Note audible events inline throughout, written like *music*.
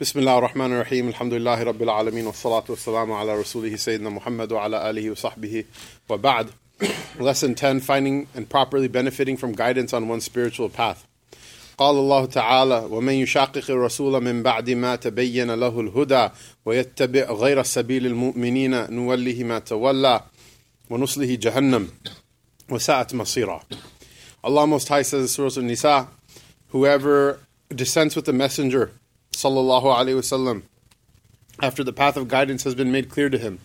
بسم الله الرحمن الرحيم الحمد لله رب العالمين والصلاة والسلام على رسوله سيدنا محمد وعلى آله وصحبه وبعد Lesson 10 Finding and properly benefiting from guidance on one's spiritual path قال الله تعالى ومن يشاقق الرسول من بعد ما تبين له الهدى ويتبع غير سبيل المؤمنين نوله ما تولى ونصله جهنم وساءت مصيرا Allah Most High says in Surah An-Nisa whoever dissents with the messenger sallallahu alaihi wasallam after the path of guidance has been made clear to him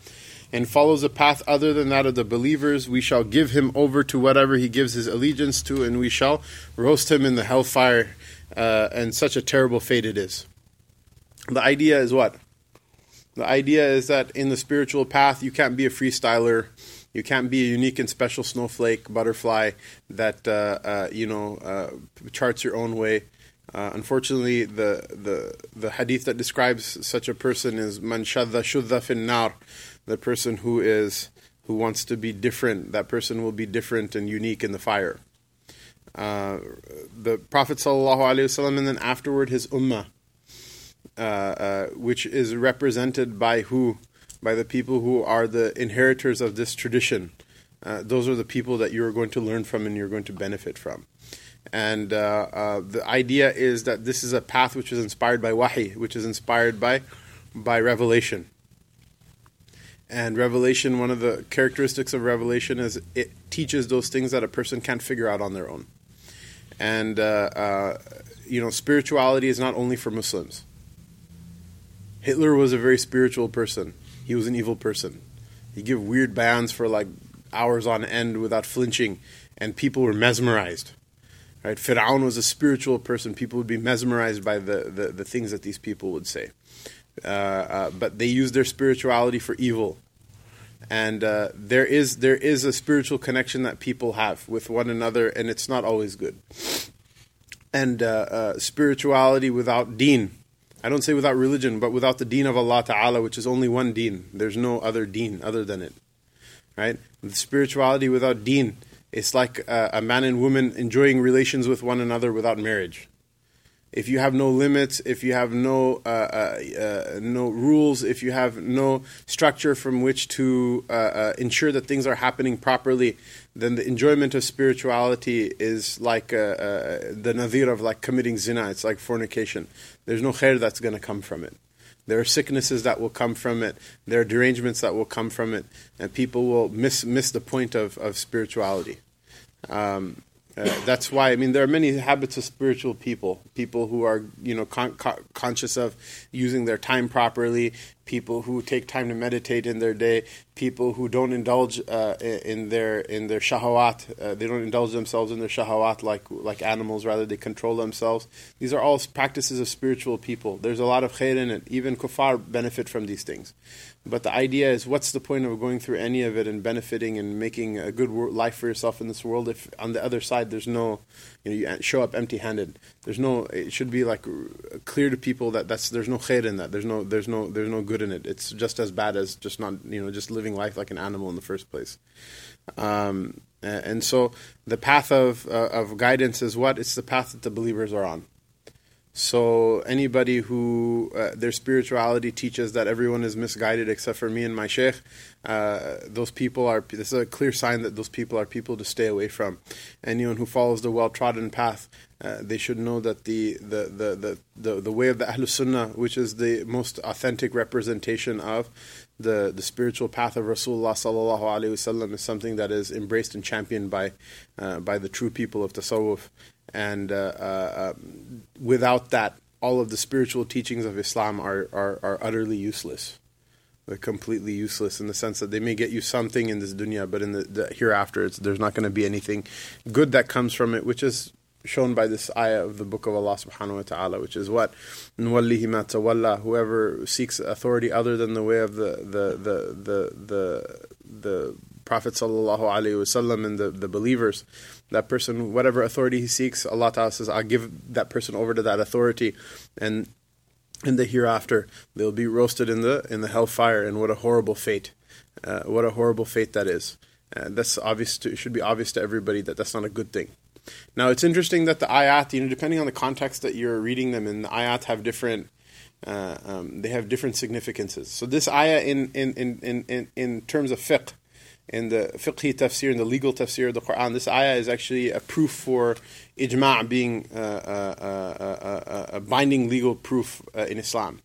and follows a path other than that of the believers we shall give him over to whatever he gives his allegiance to and we shall roast him in the hellfire uh, and such a terrible fate it is. The idea is what? The idea is that in the spiritual path you can't be a freestyler. You can't be a unique and special snowflake butterfly that uh, uh, you know uh, charts your own way uh, unfortunately, the, the the hadith that describes such a person is man shadda shudda fin nar, the person who is who wants to be different. That person will be different and unique in the fire. Uh, the Prophet sallallahu alaihi wasallam, and then afterward his ummah, uh, uh, which is represented by who, by the people who are the inheritors of this tradition. Uh, those are the people that you are going to learn from and you're going to benefit from. And uh, uh, the idea is that this is a path which is inspired by wahi, which is inspired by by revelation. And revelation, one of the characteristics of revelation is it teaches those things that a person can't figure out on their own. And uh, uh you know, spirituality is not only for Muslims. Hitler was a very spiritual person. He was an evil person. He gave weird bayans for like hours on end without flinching, and people were mesmerized Right? Fir'aun was a spiritual person. People would be mesmerized by the, the, the things that these people would say. Uh, uh, but they used their spirituality for evil. And uh, there is there is a spiritual connection that people have with one another, and it's not always good. And uh, uh, spirituality without deen, I don't say without religion, but without the deen of Allah Ta'ala, which is only one deen. There's no other deen other than it. Right? Spirituality without deen it's like a, a man and woman enjoying relations with one another without marriage. If you have no limits, if you have no uh, uh, uh, no rules, if you have no structure from which to uh, uh, ensure that things are happening properly, then the enjoyment of spirituality is like the nadir of like committing zina. It's like fornication. There's no khair that's going to come from it. There are sicknesses that will come from it. There are derangements that will come from it, and people will miss miss the point of of spirituality. Um, uh, that's why I mean there are many habits of spiritual people, people who are you know con- con- conscious of using their time properly, people who take time to meditate in their day, people who don't indulge uh, in their in their shahawat, uh, they don't indulge themselves in their shahawat like like animals, rather they control themselves. These are all practices of spiritual people. There's a lot of khair in it. Even kuffar benefit from these things. But the idea is, what's the point of going through any of it and benefiting and making a good life for yourself in this world if on the other side there's no, you know, you show up empty-handed. There's no. It should be like clear to people that that's there's no khair in that. There's no there's no there's no good in it. It's just as bad as just not you know just living life like an animal in the first place. Um, and so the path of uh, of guidance is what? It's the path that the believers are on. So anybody who uh, their spirituality teaches that everyone is misguided except for me and my sheikh, uh, those people are. This is a clear sign that those people are people to stay away from. Anyone who follows the well trodden path, uh, they should know that the the, the, the, the the way of the Ahlul Sunnah, which is the most authentic representation of the the spiritual path of Rasulullah wasallam, is something that is embraced and championed by uh, by the true people of Tasawwuf and uh, uh, um, without that, all of the spiritual teachings of Islam are, are, are utterly useless. They're completely useless in the sense that they may get you something in this dunya, but in the, the hereafter, there's not going to be anything good that comes from it, which is shown by this ayah of the book of Allah subhanahu wa ta'ala, which is what? Nuwallihi ma tawalla, whoever seeks authority other than the way of the the the the the, the Prophet sallallahu alaihi wasallam and the, the believers, that person, whatever authority he seeks, Allah Ta'ala says, I'll give that person over to that authority. And in the hereafter, they'll be roasted in the in the hellfire. And what a horrible fate! Uh, what a horrible fate that is. Uh, that's obvious. To, it should be obvious to everybody that that's not a good thing. Now, it's interesting that the ayat, you know, depending on the context that you're reading them in, the ayat have different uh, um, they have different significances. So this ayah in in in in in terms of fiqh, in the fiqhi tafsir, in the legal tafsir of the Quran, this ayah is actually a proof for ijma' being uh, uh, a binding legal proof in Islam.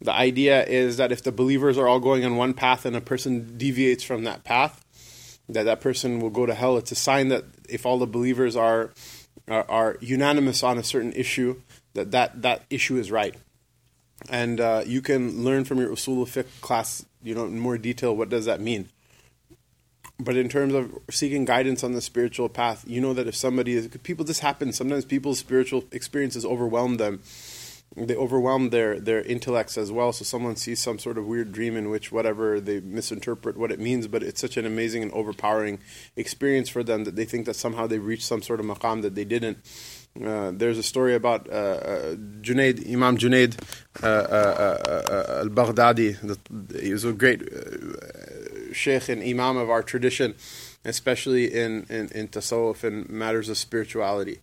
The idea is that if the believers are all going on one path and a person deviates from that path, that that person will go to hell. It's a sign that if all the believers are are, are unanimous on a certain issue, that that, that issue is right. And uh, you can learn from your usul fiqh class, you know, in more detail what does that mean. But in terms of seeking guidance on the spiritual path, you know that if somebody is people, this happens. Sometimes people's spiritual experiences overwhelm them they overwhelm their their intellects as well. So someone sees some sort of weird dream in which whatever they misinterpret what it means, but it's such an amazing and overpowering experience for them that they think that somehow they've reached some sort of maqam that they didn't. Uh, there's a story about uh, uh, Junaid, Imam Junaid uh, uh, uh, al-Baghdadi. He was a great sheikh and imam of our tradition, especially in, in, in tasawwuf and matters of spirituality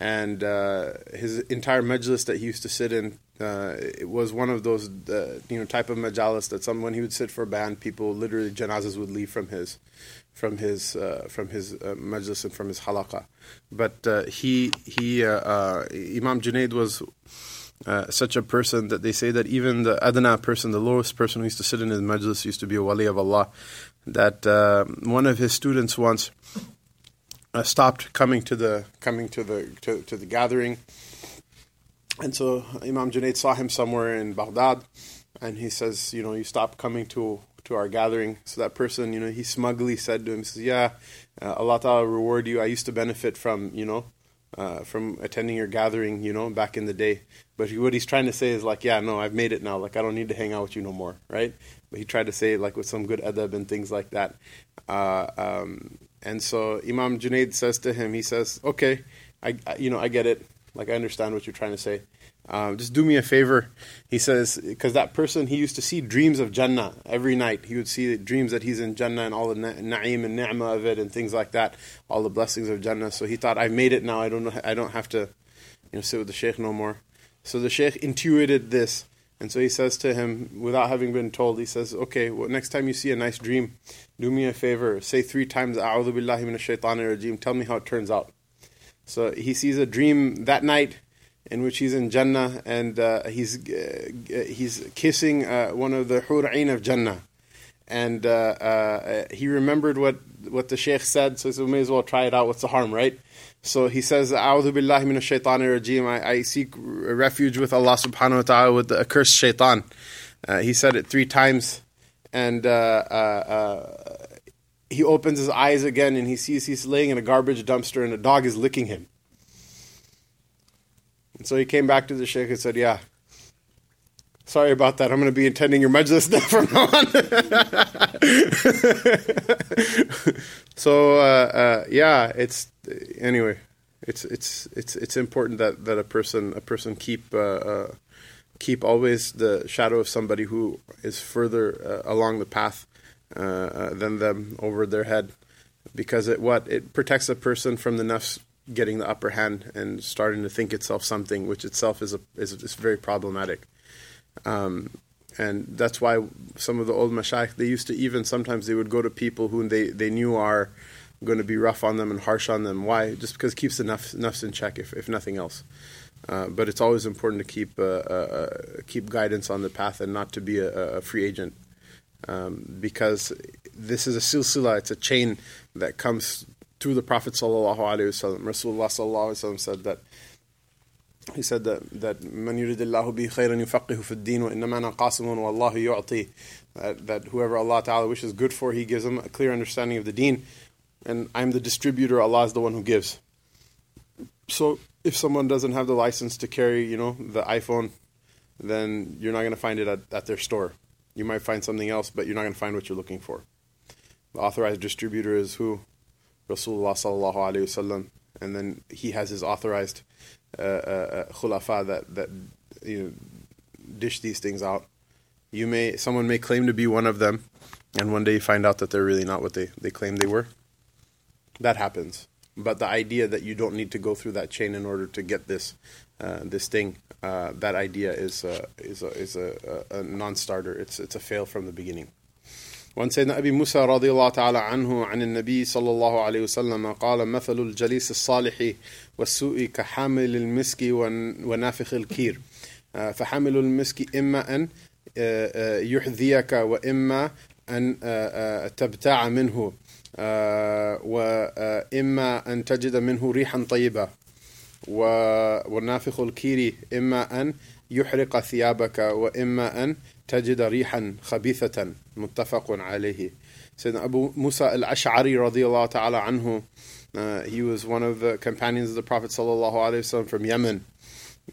and uh, his entire majlis that he used to sit in uh, it was one of those uh, you know type of majalis that some when he would sit for a bayan, people literally janazas would leave from his from his uh, from his uh, majlis and from his halaqa. But uh, he he Imam Junaid was. such a person that they say that even the adna person, the lowest person who used to sit in his majlis, used to be a wali of Allah. That one of his students once uh, stopped coming to the coming to the to, to the gathering. And so Imam Junaid saw him somewhere in Baghdad, and he says, you know, you stopped coming to to our gathering. So that person, you know, he smugly said to him, says, yeah, uh, Allah Ta'ala reward you. I used to benefit from, you know, uh, from attending your gathering, you know, back in the day. But what he's trying to say is like, yeah, no, I've made it now. Like, I don't need to hang out with you no more, right? But he tried to say like with some good adab and things like that. Uh, um, and so Imam Junaid says to him, he says, "Okay, I, I you know I get it. Like I understand what you're trying to say. Um, just do me a favor." He says, because that person he used to see dreams of Jannah every night. He would see dreams that he's in Jannah and all the na'im and ni'mah of it and things like that, all the blessings of Jannah. So he thought, "I've made it now. I don't know. I don't have to, you know, sit with the sheikh no more." So the sheikh intuited this. And so he says to him, without having been told, he says, Okay, well, next time you see a nice dream, do me a favor, say three times, A'udhu billahi minash shaitanir rajim, tell me how it turns out. So he sees a dream that night in which he's in Jannah and uh, he's, uh, he's kissing uh, one of the Hur'ain of Jannah. And uh, uh, he remembered what, what the Shaykh said, so he said, we may as well try it out. What's the harm, right? So he says, rajim. I seek refuge with Allah subhanahu wa ta'ala with the accursed shaitan. Uh, he said it three times. And uh, uh, uh, he opens his eyes again and he sees he's laying in a garbage dumpster and a dog is licking him. And so he came back to the sheikh and said, Yeah, sorry about that. I'm going to be attending your majlis now *laughs* from now on. *laughs* so, uh, uh, yeah, it's anyway, it's it's it's it's important that, that a person a person keep uh, uh keep always the shadow of somebody who is further uh, along the path uh, than them over their head, because it what it protects a person from the nafs getting the upper hand and starting to think itself something, which itself is a is, is very problematic. Um, and that's why some of the old mashayikh they used to even sometimes they would go to people who they, they knew are going to be rough on them and harsh on them. Why? Just because it keeps the nafs, nafs in check, if, if nothing else. Uh, but it's always important to keep uh, uh, keep guidance on the path and not to be a, a free agent, um, because this is a silsila. It's a chain that comes through the Prophet sallallahu alaihi wasallam. Rasulullah sallallahu alaihi wasallam said that. He said that that man yuridillahu bi khayran yufaqihu fi din wa innama qasimun wallahu yu'ti that, that whoever Allah Ta'ala wishes good for, He gives them a clear understanding of the deen and I'm the distributor. Allah is the one who gives. So if someone doesn't have the license to carry, you know, the iPhone, then you're not going to find it at, at their store. You might find something else, but you're not going to find what you're looking for. The authorized distributor is who? Rasulullah sallallahu alaihi wasallam, and then he has his authorized uh, uh, uh, khulafa that that you know, dish these things out. You may someone may claim to be one of them, and one day you find out that they're really not what they, they claim they were That happens. But the idea that you don't need to go through that chain in order to get this uh, this thing uh, that idea is a, is a, is a, a non-starter. It's it's a fail from the beginning. وعن سيدنا أبي موسى رضي الله تعالى عنه عن النبي صلى الله عليه وسلم قال مثل الجليس الصالح والسوء كحامل المسك ونافخ الكير فحامل المسك إما أن يحذيك وإما أن تبتاع منه وإما أن تجد منه ريحا طيبة والنافخ الكير إما أن يحرق ثيابك وإما أن تجد ريحا خبيثة متفق عليه سيدنا أبو موسى الأشعري رضي الله تعالى عنه uh, he was one of the companions of the Prophet wasallam from Yemen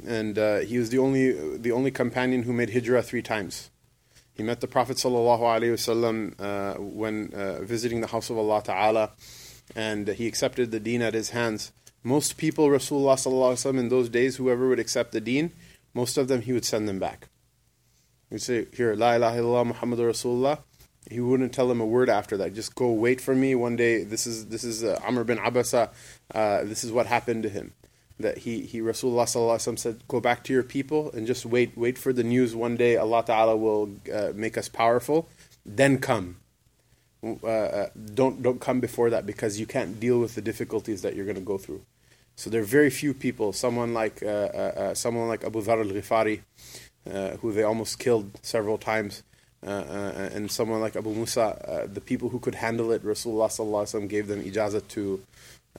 and uh, he was the only the only companion who made hijrah three times he met the Prophet wasallam uh, when uh, visiting the house of Allah Ta'ala and he accepted the deen at his hands most people Rasulullah wasallam in those days whoever would accept the deen most of them he would send them back you say, here, La ilaha illallah Muhammad Rasulullah. He wouldn't tell them a word after that. Just go wait for me one day. This is this is uh, Amr bin Abasa. Uh, this is what happened to him. That he he Rasulullah sallallahu said, go back to your people and just wait wait for the news. One day Allah Taala will uh, make us powerful. Then come. Uh, uh, don't don't come before that because you can't deal with the difficulties that you're going to go through. So there are very few people. Someone like uh, someone like Abu Dhar al Ghifari uh, who they almost killed several times. Uh, uh, and someone like Abu Musa, the people who could handle it, Rasulullah gave them ijazah to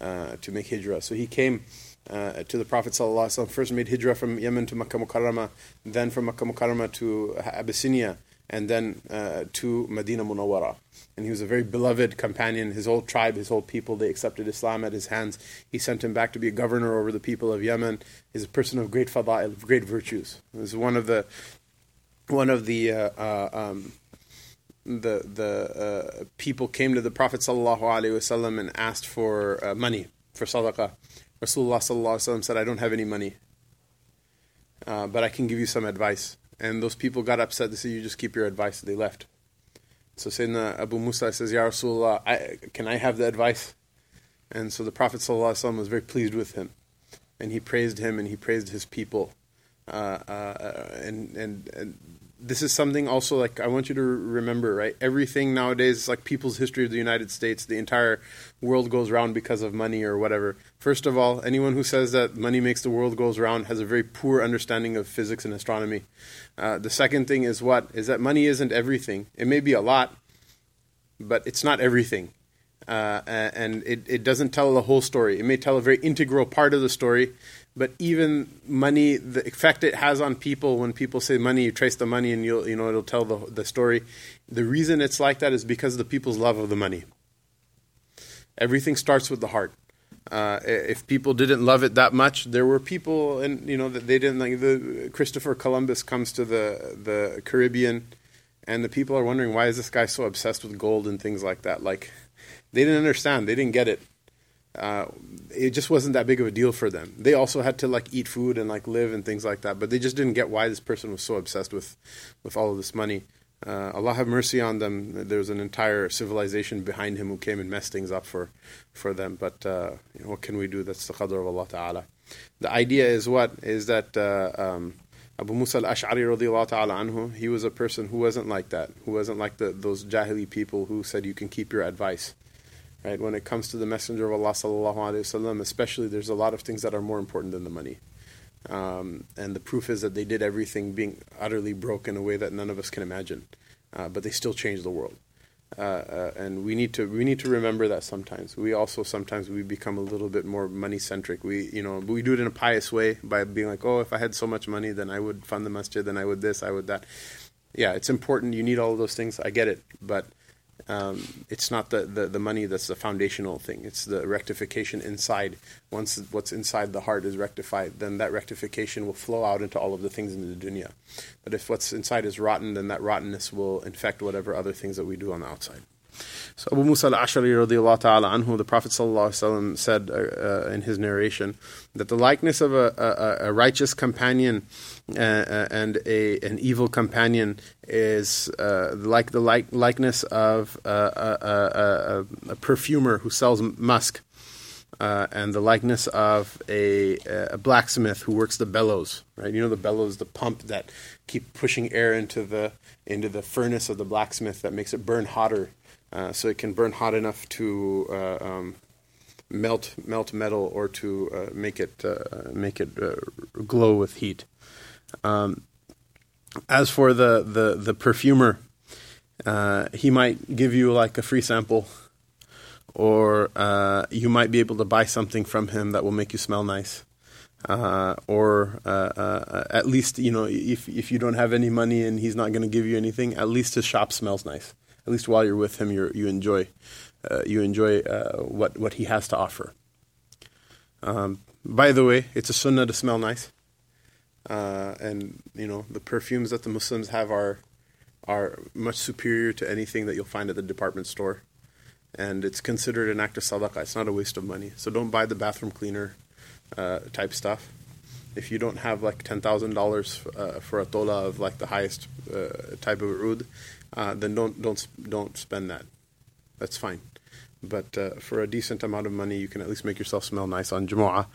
to make hijrah. So he came uh, to the Prophet ﷺ, first made hijrah from Yemen to Makkah Mukarramah, then from Makkah Mukarramah to Abyssinia, and then uh, to Medina Munawwara. And he was a very beloved companion. His whole tribe, his whole people, they accepted Islam at his hands. He sent him back to be a governor over the people of Yemen. He's a person of great fada'il, of great virtues. He was one of the one of the uh, uh, um, the the uh, people came to the Prophet sallallahu alaihi wasallam and asked for uh, money for sadaqah. Rasulullah sallallahu said, "I don't have any money, uh, but I can give you some advice." And those people got upset. They said, You just keep your advice. They left. So Sayyidina Abu Musa says, Ya Rasulullah, I, can I have the advice? And so the Prophet ﷺ was very pleased with him. And he praised him and he praised his people. Uh, uh, and, and, and this is something also like I want you to remember, right? Everything nowadays like people's history of the United States. The entire world goes round because of money or whatever. First of all, anyone who says that money makes the world goes round has a very poor understanding of physics and astronomy. Uh, the second thing is what is that money isn't everything. It may be a lot, but it's not everything. Uh, and it, it doesn't tell the whole story. It may tell a very integral part of the story, but even money, the effect it has on people when people say money, you trace the money and you'll, you know, it'll tell the, the story. The reason it's like that is because of the people's love of the money. Everything starts with the heart. Uh, if people didn't love it that much, there were people, and you know that they didn't like the Christopher Columbus comes to the the Caribbean, and the people are wondering why is this guy so obsessed with gold and things like that. Like they didn't understand, they didn't get it uh, it just wasn't that big of a deal for them. They also had to like eat food and like live and things like that, but they just didn't get why this person was so obsessed with with all of this money. Uh, Allah have mercy on them. There was an entire civilization behind him who came and messed things up for for them. But uh, you know, what can we do? That's the qadr of Allah Taala. The idea is what is that uh, um, Abu Musa al-Ash'ari radiallahu ta'ala anhu, he was a person who wasn't like that, who wasn't like the, those jahili people who said you can keep your advice. Right? When it comes to the Messenger of Allah sallallahu alaihi wasallam, especially, there's a lot of things that are more important than the money. Um, and the proof is that they did everything being utterly broke in a way that none of us can imagine. Uh, but they still changed the world. Uh, uh, and we need to we need to remember that sometimes we also sometimes we become a little bit more money centric. We you know we do it in a pious way by being like, oh, if I had so much money, then I would fund the masjid, then I would this, I would that. Yeah, it's important. You need all of those things. I get it, but um, it's not the, the, the, money that's the foundational thing. It's the rectification inside. Once what's inside the heart is rectified, then that rectification will flow out into all of the things in the dunya. But if what's inside is rotten, then that rottenness will infect whatever other things that we do on the outside. So Abu Musa al-Ash'ari radiallahu ta'ala anhu, the Prophet sallallahu said uh, uh, in his narration that the likeness of a, a, a righteous companion and a an evil companion is uh, like the like, likeness of a, a, a, perfumer who sells musk. uh, and the likeness of a, a blacksmith who works the bellows. Right, you know the bellows, the pump that keep pushing air into the into the furnace of the blacksmith that makes it burn hotter, uh, so it can burn hot enough to uh, um, melt melt metal or to uh, make it uh, make it uh, glow with heat. Um, as for the the the perfumer, uh, he might give you like a free sample, or uh, you might be able to buy something from him that will make you smell nice. Uh, or at least you know if if you don't have any money and he's not going to give you anything, at least his shop smells nice. At least while you're with him, you you enjoy uh, you enjoy uh, what what he has to offer. Um, by the way, it's a sunnah to smell nice, uh, and you know the perfumes that the Muslims have are are much superior to anything that you'll find at the department store, and it's considered an act of sadaqah. It's not a waste of money. So don't buy the bathroom cleaner uh, type stuff. If you don't have like ten thousand uh, dollars for a tola of like the highest uh, type of oud, then don't don't don't spend that. That's fine. But uh, for a decent amount of money, you can at least make yourself smell nice on Jumu'ah.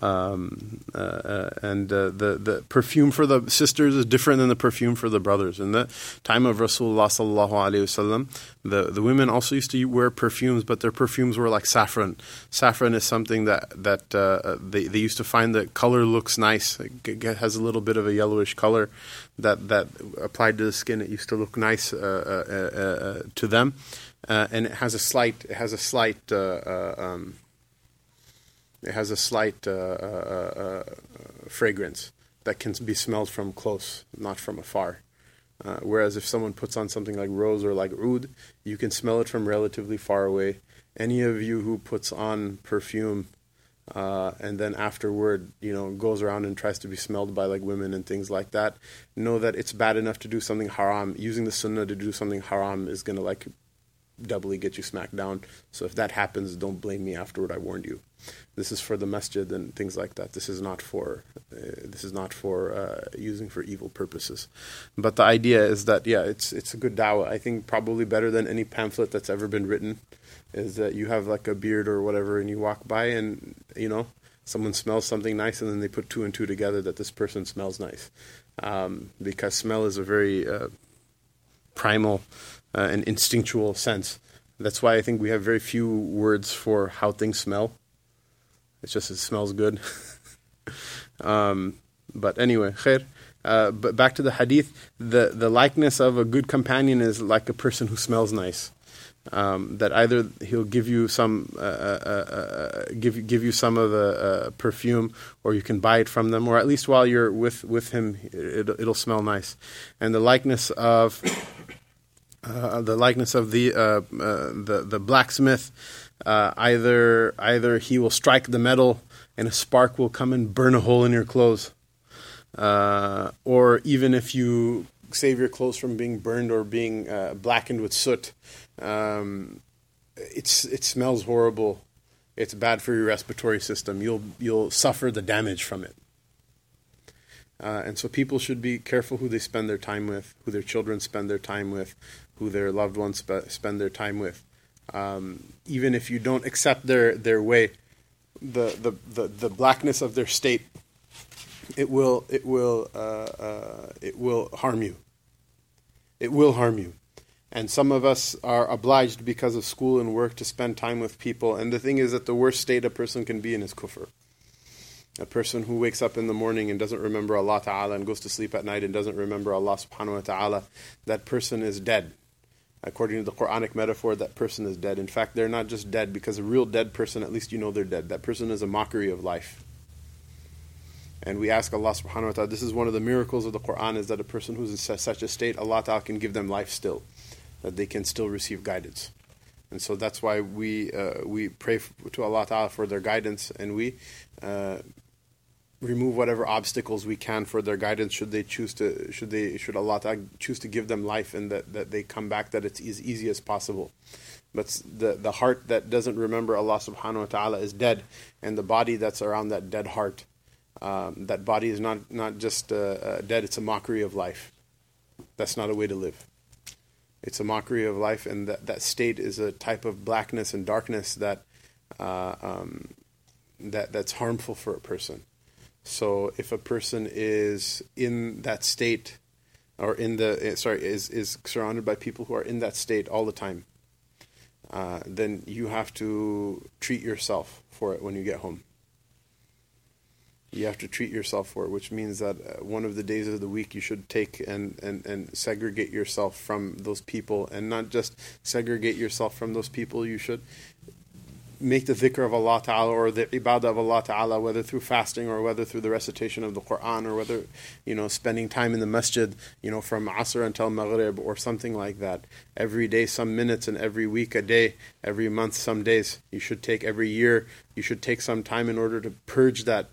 Um, uh, uh, and uh, the the perfume for the sisters is different than the perfume for the brothers. In the time of Rasulullah sallallahu alaihi wasallam, the the women also used to wear perfumes, but their perfumes were like saffron. Saffron is something that that uh, they they used to find the color looks nice. It has a little bit of a yellowish color that that applied to the skin. It used to look nice uh, to them uh, and it has a slight it has a slight uh, uh um, it has a slight uh, uh, fragrance that can be smelled from close, not from afar. whereas if someone puts on something like rose or like oud, you can smell it from relatively far away. Any of you who puts on perfume uh, and then afterward, you know, goes around and tries to be smelled by like women and things like that, know that it's bad enough to do something haram. Using the sunnah to do something haram is going to like doubly get you smacked down. So if that happens, don't blame me afterward. I warned you. This is for the masjid and things like that. This is not for uh, this is not for uh, using for evil purposes. But the idea is that yeah, it's it's a good dawah. I think probably better than any pamphlet that's ever been written is that you have like a beard or whatever and you walk by and you know someone smells something nice and then they put two and two together that this person smells nice um, because smell is a very uh, primal uh, an instinctual sense. That's why I think we have very few words for how things smell. It's just it smells good. *laughs* um, but anyway, khair. Uh, but back to the hadith, the, the likeness of a good companion is like a person who smells nice. Um, that either he'll give you some uh, uh, uh, uh give give you some of the uh, perfume, or you can buy it from them, or at least while you're with with him, it, it'll smell nice. And the likeness of uh, the likeness of the the the blacksmith. Either either he will strike the metal and a spark will come and burn a hole in your clothes, or even if you save your clothes from being burned or being blackened with soot, um, it's it smells horrible. It's bad for your respiratory system. You'll you'll suffer the damage from it. Uh, and so people should be careful who they spend their time with, who their children spend their time with, who their loved ones spe- spend their time with. Um, even if you don't accept their, their way, the, the, the, the blackness of their state, it will, it, will, uh, uh, it will harm you. It will harm you. And some of us are obliged because of school and work to spend time with people. And the thing is that the worst state a person can be in is kufr. A person who wakes up in the morning and doesn't remember Allah Ta'ala and goes to sleep at night and doesn't remember Allah Subhanahu wa Ta'ala, that person is dead. According to the Quranic metaphor, that person is dead. In fact, they're not just dead because a real dead person, at least you know they're dead. That person is a mockery of life. And we ask Allah subhanahu wa ta'ala, this is one of the miracles of the Quran, is that a person who's in such a state, Allah ta'ala can give them life still, that they can still receive guidance. And so that's why we, uh, we pray to Allah ta'ala for their guidance and we uh, remove whatever obstacles we can for their guidance should they choose to should they should Allah Ta'ala choose to give them life and that, that they come back that it's as easy as possible. But the the heart that doesn't remember Allah subhanahu wa ta'ala is dead and the body that's around that dead heart um, that body is not not just uh, uh, dead it's a mockery of life. That's not a way to live it's a mockery of life and that, that state is a type of blackness and darkness that uh, um, that that's harmful for a person. So if a person is in that state, or in the eh, sorry is is surrounded by people who are in that state all the time, uh, then you have to treat yourself for it when you get home. You have to treat yourself for it, which means that uh, one of the days of the week you should take and, and, and segregate yourself from those people, and not just segregate yourself from those people. You should make the dhikr of Allah Ta'ala or the ibadah of Allah Ta'ala, whether through fasting or whether through the recitation of the Quran or whether, you know, spending time in the masjid, you know, from Asr until Maghrib or something like that. Every day, some minutes, and every week, a day, every month, some days. You should take every year, you should take some time in order to purge that,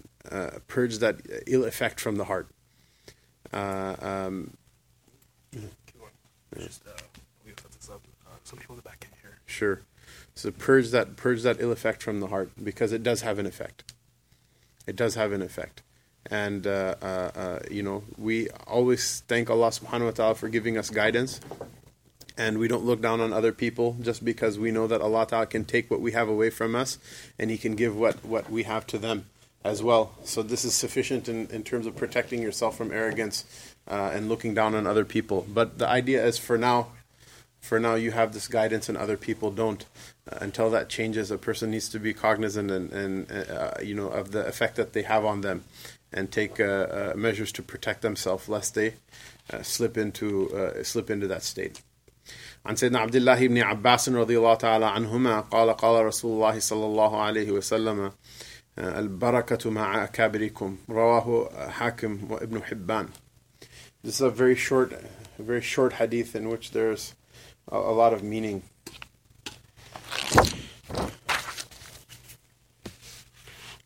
purge that ill effect from the heart. Uh, um, Just, uh, we put this up. Uh, some people in the back can hear. Sure. So purge that purge that ill effect from the heart because it does have an effect. It does have an effect, and uh, uh, uh, you know we always thank Allah Subhanahu wa Taala for giving us guidance, and we don't look down on other people just because we know that Allah Taala can take what we have away from us, and He can give what what we have to them as well. So this is sufficient in, in terms of protecting yourself from arrogance uh, and looking down on other people. But the idea is for now for now you have this guidance and other people don't. Uh, until that changes, a person needs to be cognizant and, and uh, you know of the effect that they have on them, and take uh, uh measures to protect themselves lest they uh, slip into uh, slip into that state. عن سيدنا عبد الله بن عباس رضي الله تعالى عنهما قال قال رسول الله صلى الله عليه وسلم البركة مع أكابركم رواه حاكم وابن حبان This is a very short, a very short hadith in which there's a, a lot of meaning.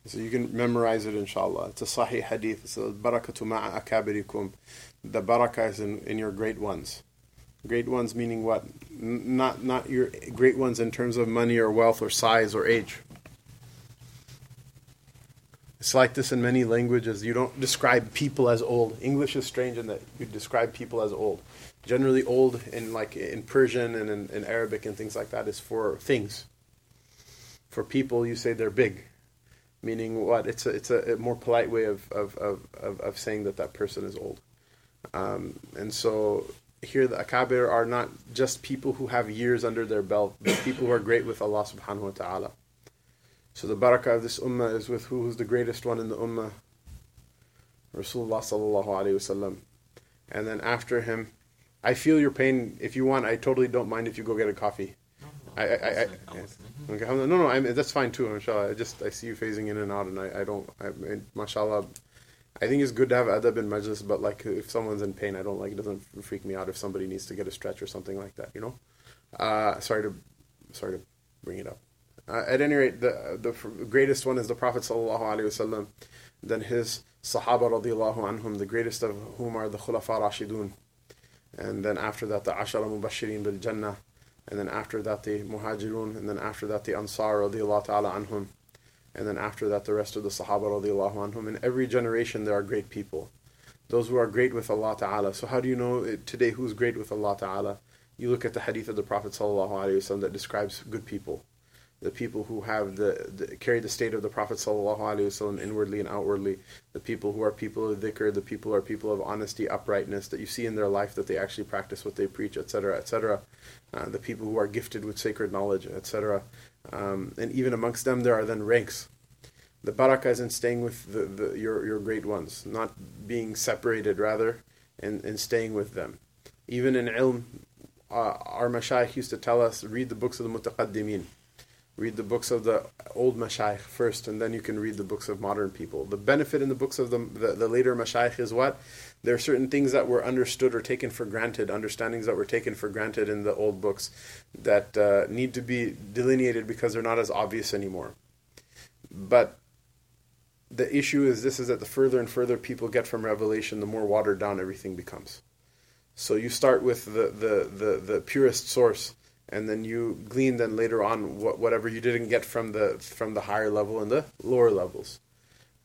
So you can memorize it inshallah. It's a sahih hadith. It's a barakatu ma'a akabirikum. The barakah is in, in your great ones. Great ones meaning what? N- not not your great ones in terms of money or wealth or size or age. It's like this in many languages. You don't describe people as old. English is strange in that you describe people as old generally old in like in Persian and in, in, Arabic and things like that is for things. For people, you say they're big, meaning what? It's a it's a, more polite way of of, of, of, of saying that that person is old. Um, and so here the akabir are not just people who have years under their belt, but people who are great with Allah subhanahu wa ta'ala. So the barakah of this ummah is with who is the greatest one in the ummah? Rasulullah sallallahu alayhi wasallam. And then after him, I feel your pain. If you want, I totally don't mind if you go get a coffee. I, I, I, I okay, no, no, I mean, that's fine too. Mashallah, I just I see you phasing in and out, and I, I don't. I mashallah, I think it's good to have adab in majlis, but like if someone's in pain, I don't like. It doesn't freak me out if somebody needs to get a stretch or something like that. You know. Uh, sorry to, sorry to bring it up. Uh, at any rate, the the greatest one is the Prophet sallallahu alaihi wasallam. Then his Sahaba radiallahu anhum, the greatest of whom are the Khulafa Rashidun and then after that the Ashara Mubashirin bil Jannah, and then after that the Muhajirun, and then after that the Ansar radiallahu ta'ala anhum, and then after that the rest of the Sahaba radiallahu anhum. In every generation there are great people. Those who are great with Allah Ta'ala. So how do you know today who's great with Allah Ta'ala? You look at the hadith of the Prophet Sallallahu Alaihi Wasallam that describes good people the people who have the, the, carry the state of the Prophet ﷺ inwardly and outwardly, the people who are people of dhikr, the people who are people of honesty, uprightness, that you see in their life that they actually practice what they preach, etc., etc. Uh, the people who are gifted with sacred knowledge, etc. Um, and even amongst them, there are then ranks. The barakah is in staying with the, the, your, your great ones, not being separated, rather, and, and staying with them. Even in ilm, uh, our mashayikh used to tell us, read the books of the mutaqaddimin read the books of the old mashayikh first, and then you can read the books of modern people. The benefit in the books of the, the, the later mashayikh is what? There are certain things that were understood or taken for granted, understandings that were taken for granted in the old books that uh, need to be delineated because they're not as obvious anymore. But the issue is this is that the further and further people get from revelation, the more watered down everything becomes. So you start with the, the, the, the purest source and then you glean then later on what, whatever you didn't get from the from the higher level and the lower levels.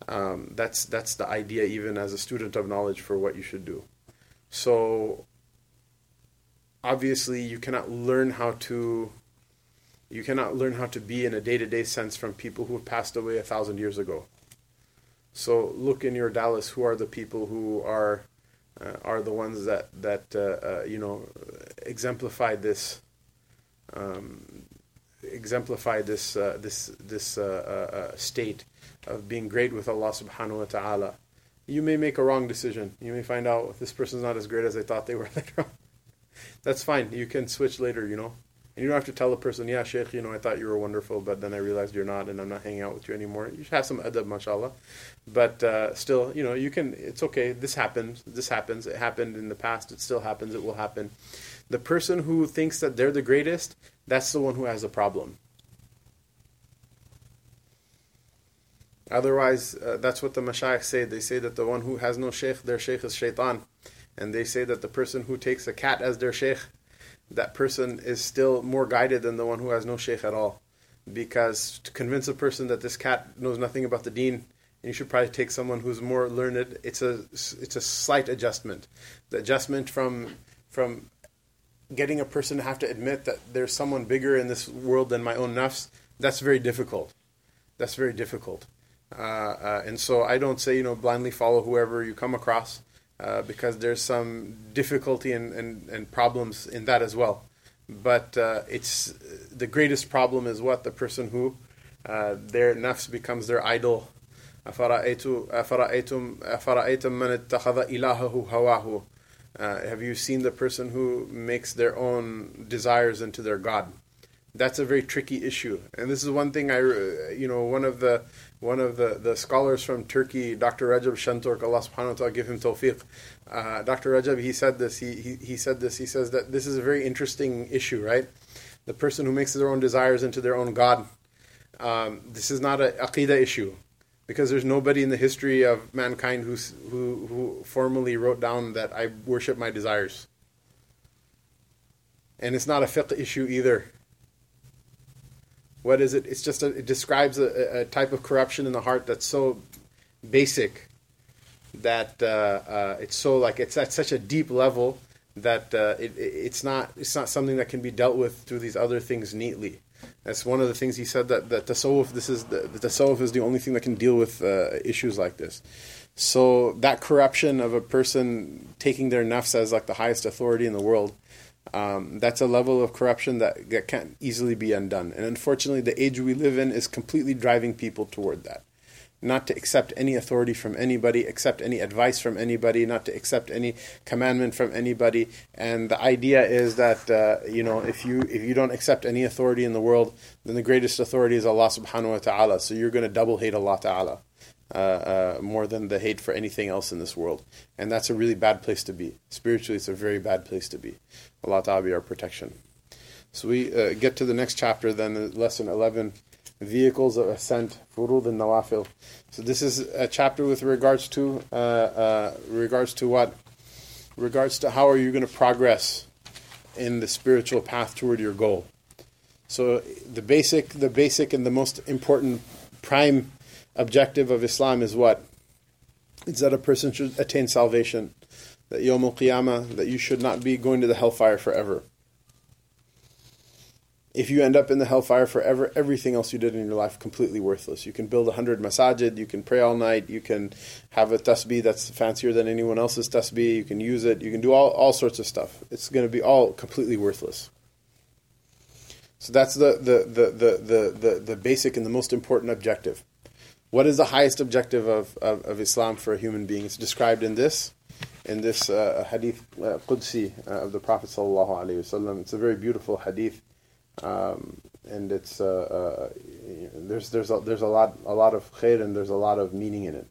Um, that's that's the idea even as a student of knowledge for what you should do. So obviously you cannot learn how to You cannot learn how to be in a day to day sense from people who have passed away a thousand years ago. So look in your Dallas. Who are the people who are uh, are the ones that that uh, uh, you know exemplify this um, exemplify this uh, this this uh, uh, state of being great with Allah Subhanahu wa Taala. You may make a wrong decision. You may find out this person's not as great as I thought they were *laughs* later on. That's fine. You can switch later. You know. And you don't have to tell a person, yeah, Sheikh, you know, I thought you were wonderful, but then I realized you're not, and I'm not hanging out with you anymore. You should have some adab, mashallah. But uh, still, you know, you can, it's okay. This happens. This happens. It happened in the past. It still happens. It will happen. The person who thinks that they're the greatest, that's the one who has a problem. Otherwise, uh, that's what the mashayikh say. They say that the one who has no sheikh, their sheikh is shaitan. And they say that the person who takes a cat as their sheikh, that person is still more guided than the one who has no sheikh at all. Because to convince a person that this cat knows nothing about the deen, you should probably take someone who's more learned. It's a it's a slight adjustment. The adjustment from from getting a person to have to admit that there's someone bigger in this world than my own nafs. That's very difficult. That's very difficult. Uh, uh, and so I don't say you know blindly follow whoever you come across uh, because there's some difficulty and, and, and problems in that as well. But uh, it's the greatest problem is what the person who uh, their nafs becomes their idol. أفرأيتم أفرأيتم من اتخذ إلهه هواه have you seen the person who makes their own desires into their god? That's a very tricky issue, and this is one thing I, you know, one of the one of the, the scholars from Turkey, Dr. Rajab Shanturk, Allah subhanahu wa ta'ala give him tawfiq. Uh, Dr. Rajab, he said this, he, he, he said this, he says that this is a very interesting issue, right? The person who makes their own desires into their own God. Um, this is not an aqidah issue because there's nobody in the history of mankind who's, who, who formally wrote down that I worship my desires. And it's not a fiqh issue either. What is it? It's just a, it describes a, a, type of corruption in the heart that's so basic that uh, uh, it's so like it's at such a deep level that uh, it, it's not it's not something that can be dealt with through these other things neatly. That's one of the things he said that that tasawwuf this is the, the tasawwuf is the only thing that can deal with uh, issues like this. So that corruption of a person taking their nafs as like the highest authority in the world um, that's a level of corruption that, that can't easily be undone. And unfortunately, the age we live in is completely driving people toward that. Not to accept any authority from anybody, accept any advice from anybody, not to accept any commandment from anybody. And the idea is that uh, you know if you if you don't accept any authority in the world, then the greatest authority is Allah Subhanahu wa Taala. So you're going to double hate Allah Taala. Uh, uh, more than the hate for anything else in this world. And that's a really bad place to be. Spiritually, it's a very bad place to be. Allah Ta'ala be our protection. So we uh, get to the next chapter, then lesson 11, vehicles of ascent, furud and nawafil. So this is a chapter with regards to, uh, uh, regards to what? Regards to how are you going to progress in the spiritual path toward your goal. So the basic, the basic and the most important prime objective of Islam is what? It's that a person should attain salvation that Yom Al Qiyamah, that you should not be going to the hellfire forever. If you end up in the hellfire forever, everything else you did in your life completely worthless. You can build a hundred masajid, you can pray all night, you can have a tasbih that's fancier than anyone else's tasbih, you can use it, you can do all, all sorts of stuff. It's going to be all completely worthless. So that's the, the, the, the, the, the, the basic and the most important objective. What is the highest objective of, of, of Islam for a human being? It's described in this in this uh, hadith uh, Qudsi uh, of the Prophet sallallahu alaihi wasallam. It's a very beautiful hadith, um, and it's uh, uh, there's there's a, there's a lot a lot of khair and there's a lot of meaning in it.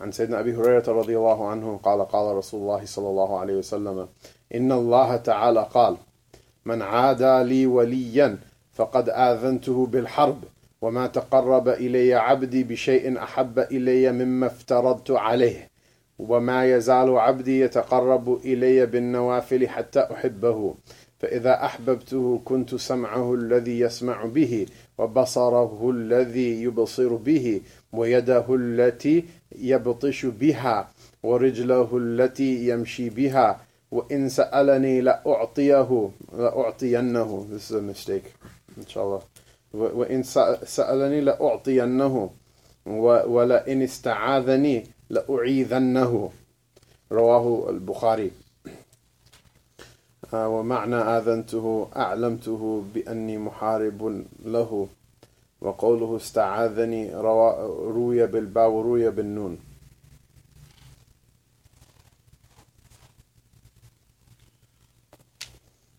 عن سيدنا أبي هريرة رضي الله عنه قال قال رسول الله صلى الله عليه وسلم إن الله تعالى قال من عادى لي وليا فقد آذنته بالحرب وما تقرب إلي عبدي بشيء أحب إلي مما افترضت عليه وما يزال عبدي يتقرب إلي بالنوافل حتى أحبه فإذا أحببته كنت سمعه الذي يسمع به وبصره الذي يبصر به ويده التي يبطش بها ورجله التي يمشي بها وإن سألني لأعطيه لأعطينه. This is a mistake. إن شاء الله وإن سأ- سألني لأعطينه ولئن استعاذني لأعيذنه. رواه البخاري. ومعنى آذنته أعلمته بأني محارب له وقوله استعاذني روي بالباء وروي بالنون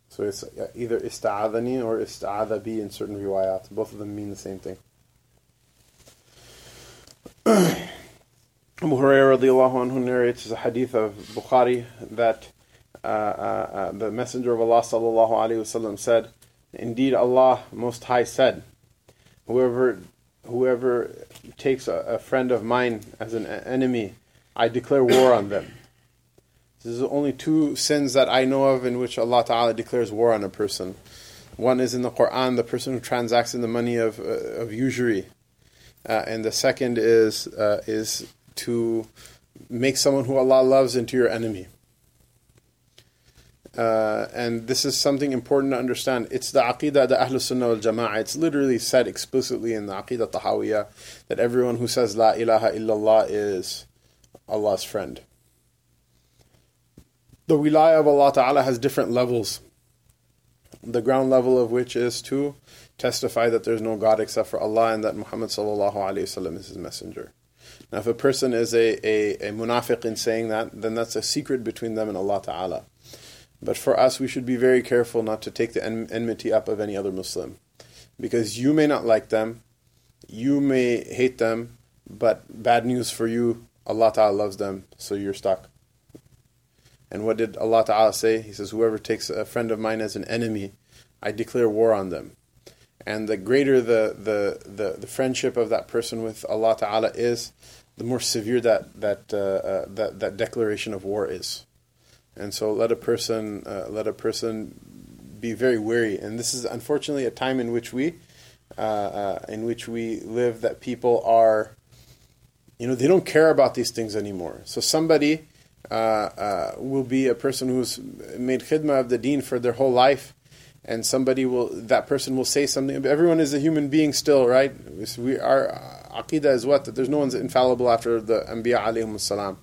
So it's either ista'adhani or ista'adha bi in certain riwayat. Both of them mean the same thing. Abu Hurairah radiallahu anhu narrates a hadith of Bukhari that uh, uh, uh, the Messenger of Allah sallallahu alaihi wasallam said, "Indeed, Allah Most High said, whoever whoever takes a, a friend of mine as an enemy, I declare war on them." This is only two sins that I know of in which Allah Ta'ala declares war on a person. One is in the Quran, the person who transacts in the money of, uh, of usury. Uh, and the second is, uh, is to make someone who Allah loves into your enemy. Uh, and this is something important to understand. It's the Aqidah, the Ahlul Sunnah wal Jama'ah. It's literally said explicitly in the Aqidah Tahawiyah that everyone who says La ilaha illallah is Allah's friend the wilayah of Allah Ta'ala has different levels. The ground level of which is to testify that there's no God except for Allah and that Muhammad Sallallahu Alaihi Wasallam is his messenger. Now, if a person is a, a, a munafiq in saying that, then that's a secret between them and Allah Ta'ala. But for us, we should be very careful not to take the enmity up of any other Muslim. Because you may not like them, you may hate them, but bad news for you, Allah Ta'ala loves them, so you're stuck. And what did Allah Ta'ala say? He says, Whoever takes a friend of mine as an enemy, I declare war on them. And the greater the, the, the, the friendship of that person with Allah Ta'ala is, the more severe that, that, uh, uh, that, that declaration of war is. And so let a person, uh, let a person be very wary. And this is unfortunately a time in which we, uh, uh, in which we live that people are, you know, they don't care about these things anymore. So somebody uh, uh, will be a person who's made khidmah of the deen for their whole life, and somebody will that person will say something. Everyone is a human being still, right? We our aqidah is what that there's no one's infallible after the anbiya alayhim salam.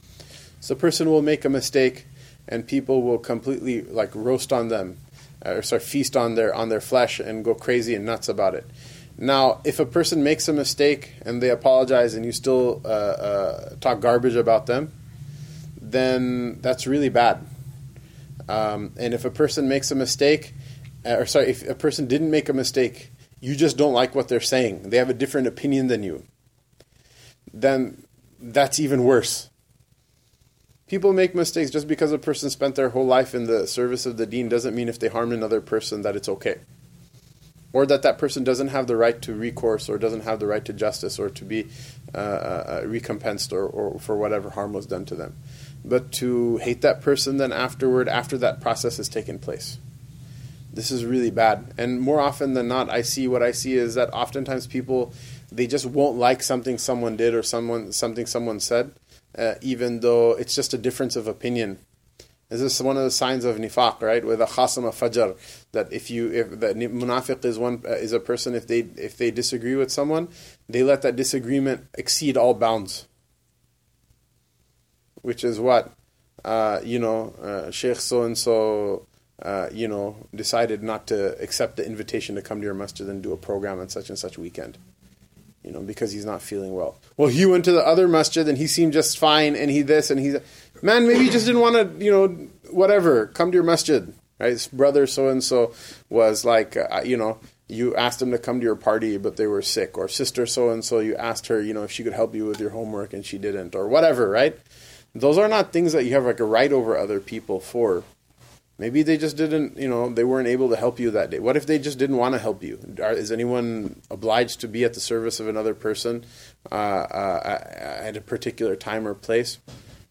So a person will make a mistake, and people will completely like roast on them, or sorry, feast on their on their flesh and go crazy and nuts about it. Now, if a person makes a mistake and they apologize, and you still uh, uh, talk garbage about them, then that's really bad. Um, and if a person makes a mistake, uh, or sorry, if a person didn't make a mistake, you just don't like what they're saying, they have a different opinion than you, then that's even worse. People make mistakes just because a person spent their whole life in the service of the deen doesn't mean if they harm another person that it's okay. Or that that person doesn't have the right to recourse or doesn't have the right to justice or to be uh, uh, recompensed or, or for whatever harm was done to them but to hate that person then afterward after that process has taken place. This is really bad. And more often than not, I see what I see is that oftentimes people they just won't like something someone did or someone something someone said, uh, even though it's just a difference of opinion. This is one of the signs of nifaq, right? With a khasama fajr, that if you if the munafiq is one uh, is a person if they if they disagree with someone, they let that disagreement exceed all bounds which is what uh, you know uh, Sheikh so and so you know decided not to accept the invitation to come to your masjid and do a program on such and such weekend. You know, because he's not feeling well. Well, he went to the other masjid and he seemed just fine, and he this and he, man, maybe he just didn't want to, you know, whatever. Come to your masjid, right? His brother so and so was like, uh, you know, you asked them to come to your party, but they were sick, or sister so and so, you asked her, you know, if she could help you with your homework and she didn't, or whatever, right? Those are not things that you have like a right over other people for. Maybe they just didn't, you know, they weren't able to help you that day. What if they just didn't want to help you? Are, is anyone obliged to be at the service of another person uh, uh, at a particular time or place?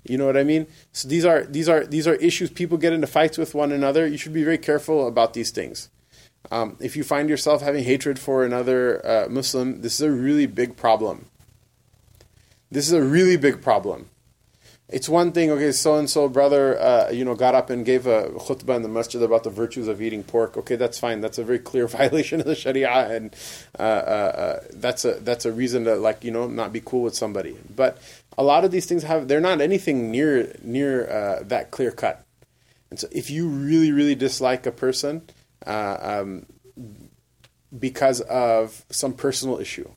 You know what I mean? So these are these are these are issues people get into fights with one another. You should be very careful about these things. Um, if you find yourself having hatred for another uh, Muslim, this is a really big problem. This is a really big problem it's one thing, okay, so and so brother, uh, you know, got up and gave a khutbah in the masjid about the virtues of eating pork. Okay, that's fine. That's a very clear *laughs* violation of the Sharia, and uh, uh, uh, that's a that's a reason to like you know not be cool with somebody. But a lot of these things have they're not anything near near uh, that clear cut. And so, if you really really dislike a person uh, um, because of some personal issue,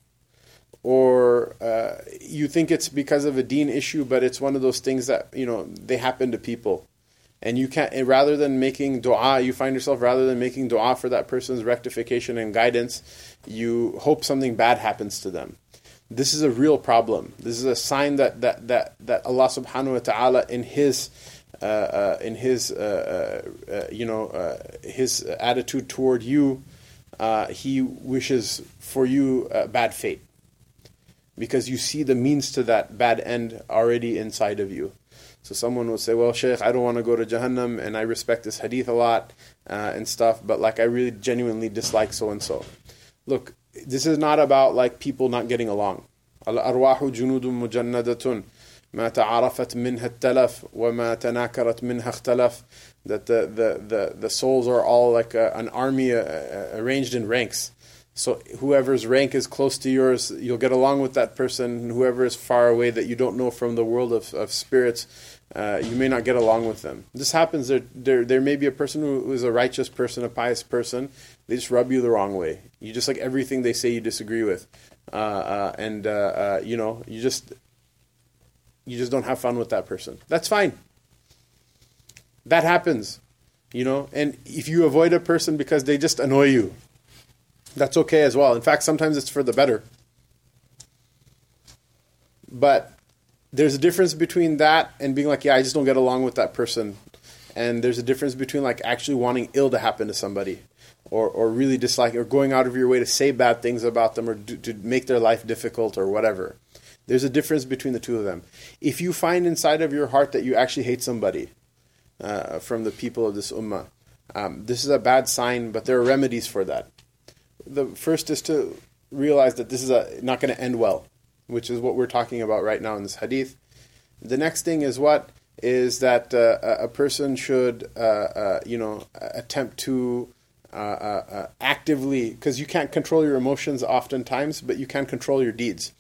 or uh, you think it's because of a deen issue, but it's one of those things that you know they happen to people, and you can't. Rather than making du'a, you find yourself rather than making du'a for that person's rectification and guidance, you hope something bad happens to them. This is a real problem. This is a sign that that that, that Allah Subhanahu wa Taala in His uh, uh, in His uh, uh, uh you know His attitude toward you, He wishes for you bad fate because you see the means to that bad end already inside of you. So someone will say, "Well, Sheikh, I don't want to go to Jahannam, and I respect this hadith a lot uh, and stuff, but like I really genuinely dislike so and so." Look, this is not about like people not getting along. Al-arwahu junudun mujannadatun. ما تعارفت منها التلف وما تناكرت منها اختلف that the, the, the, the souls are all like a, an army uh, uh arranged in ranks so whoever's rank is close to yours, you'll get along with that person. Whoever is far away that you don't know from the world of, of spirits, uh, you may not get along with them. This happens. There, there, there may be a person who is a righteous person, a pious person. They just rub you the wrong way. You just like everything they say you disagree with, uh, uh, and uh, uh, you know you just you just don't have fun with that person. That's fine. That happens, you know. And if you avoid a person because they just annoy you, that's okay as well. In fact, sometimes it's for the better. But there's a difference between that and being like, yeah, I just don't get along with that person. And there's a difference between like actually wanting ill to happen to somebody or, or really disliking or going out of your way to say bad things about them or do, to make their life difficult or whatever. There's a difference between the two of them. If you find inside of your heart that you actually hate somebody uh, from the people of this ummah, um, this is a bad sign, but there are remedies for that the first is to realize that this is a, not going to end well, which is what we're talking about right now in this hadith. The next thing is what is that uh, a person should, uh, uh, you know, attempt to uh, uh, uh, actively, because you can't control your emotions oftentimes, but you can control your deeds.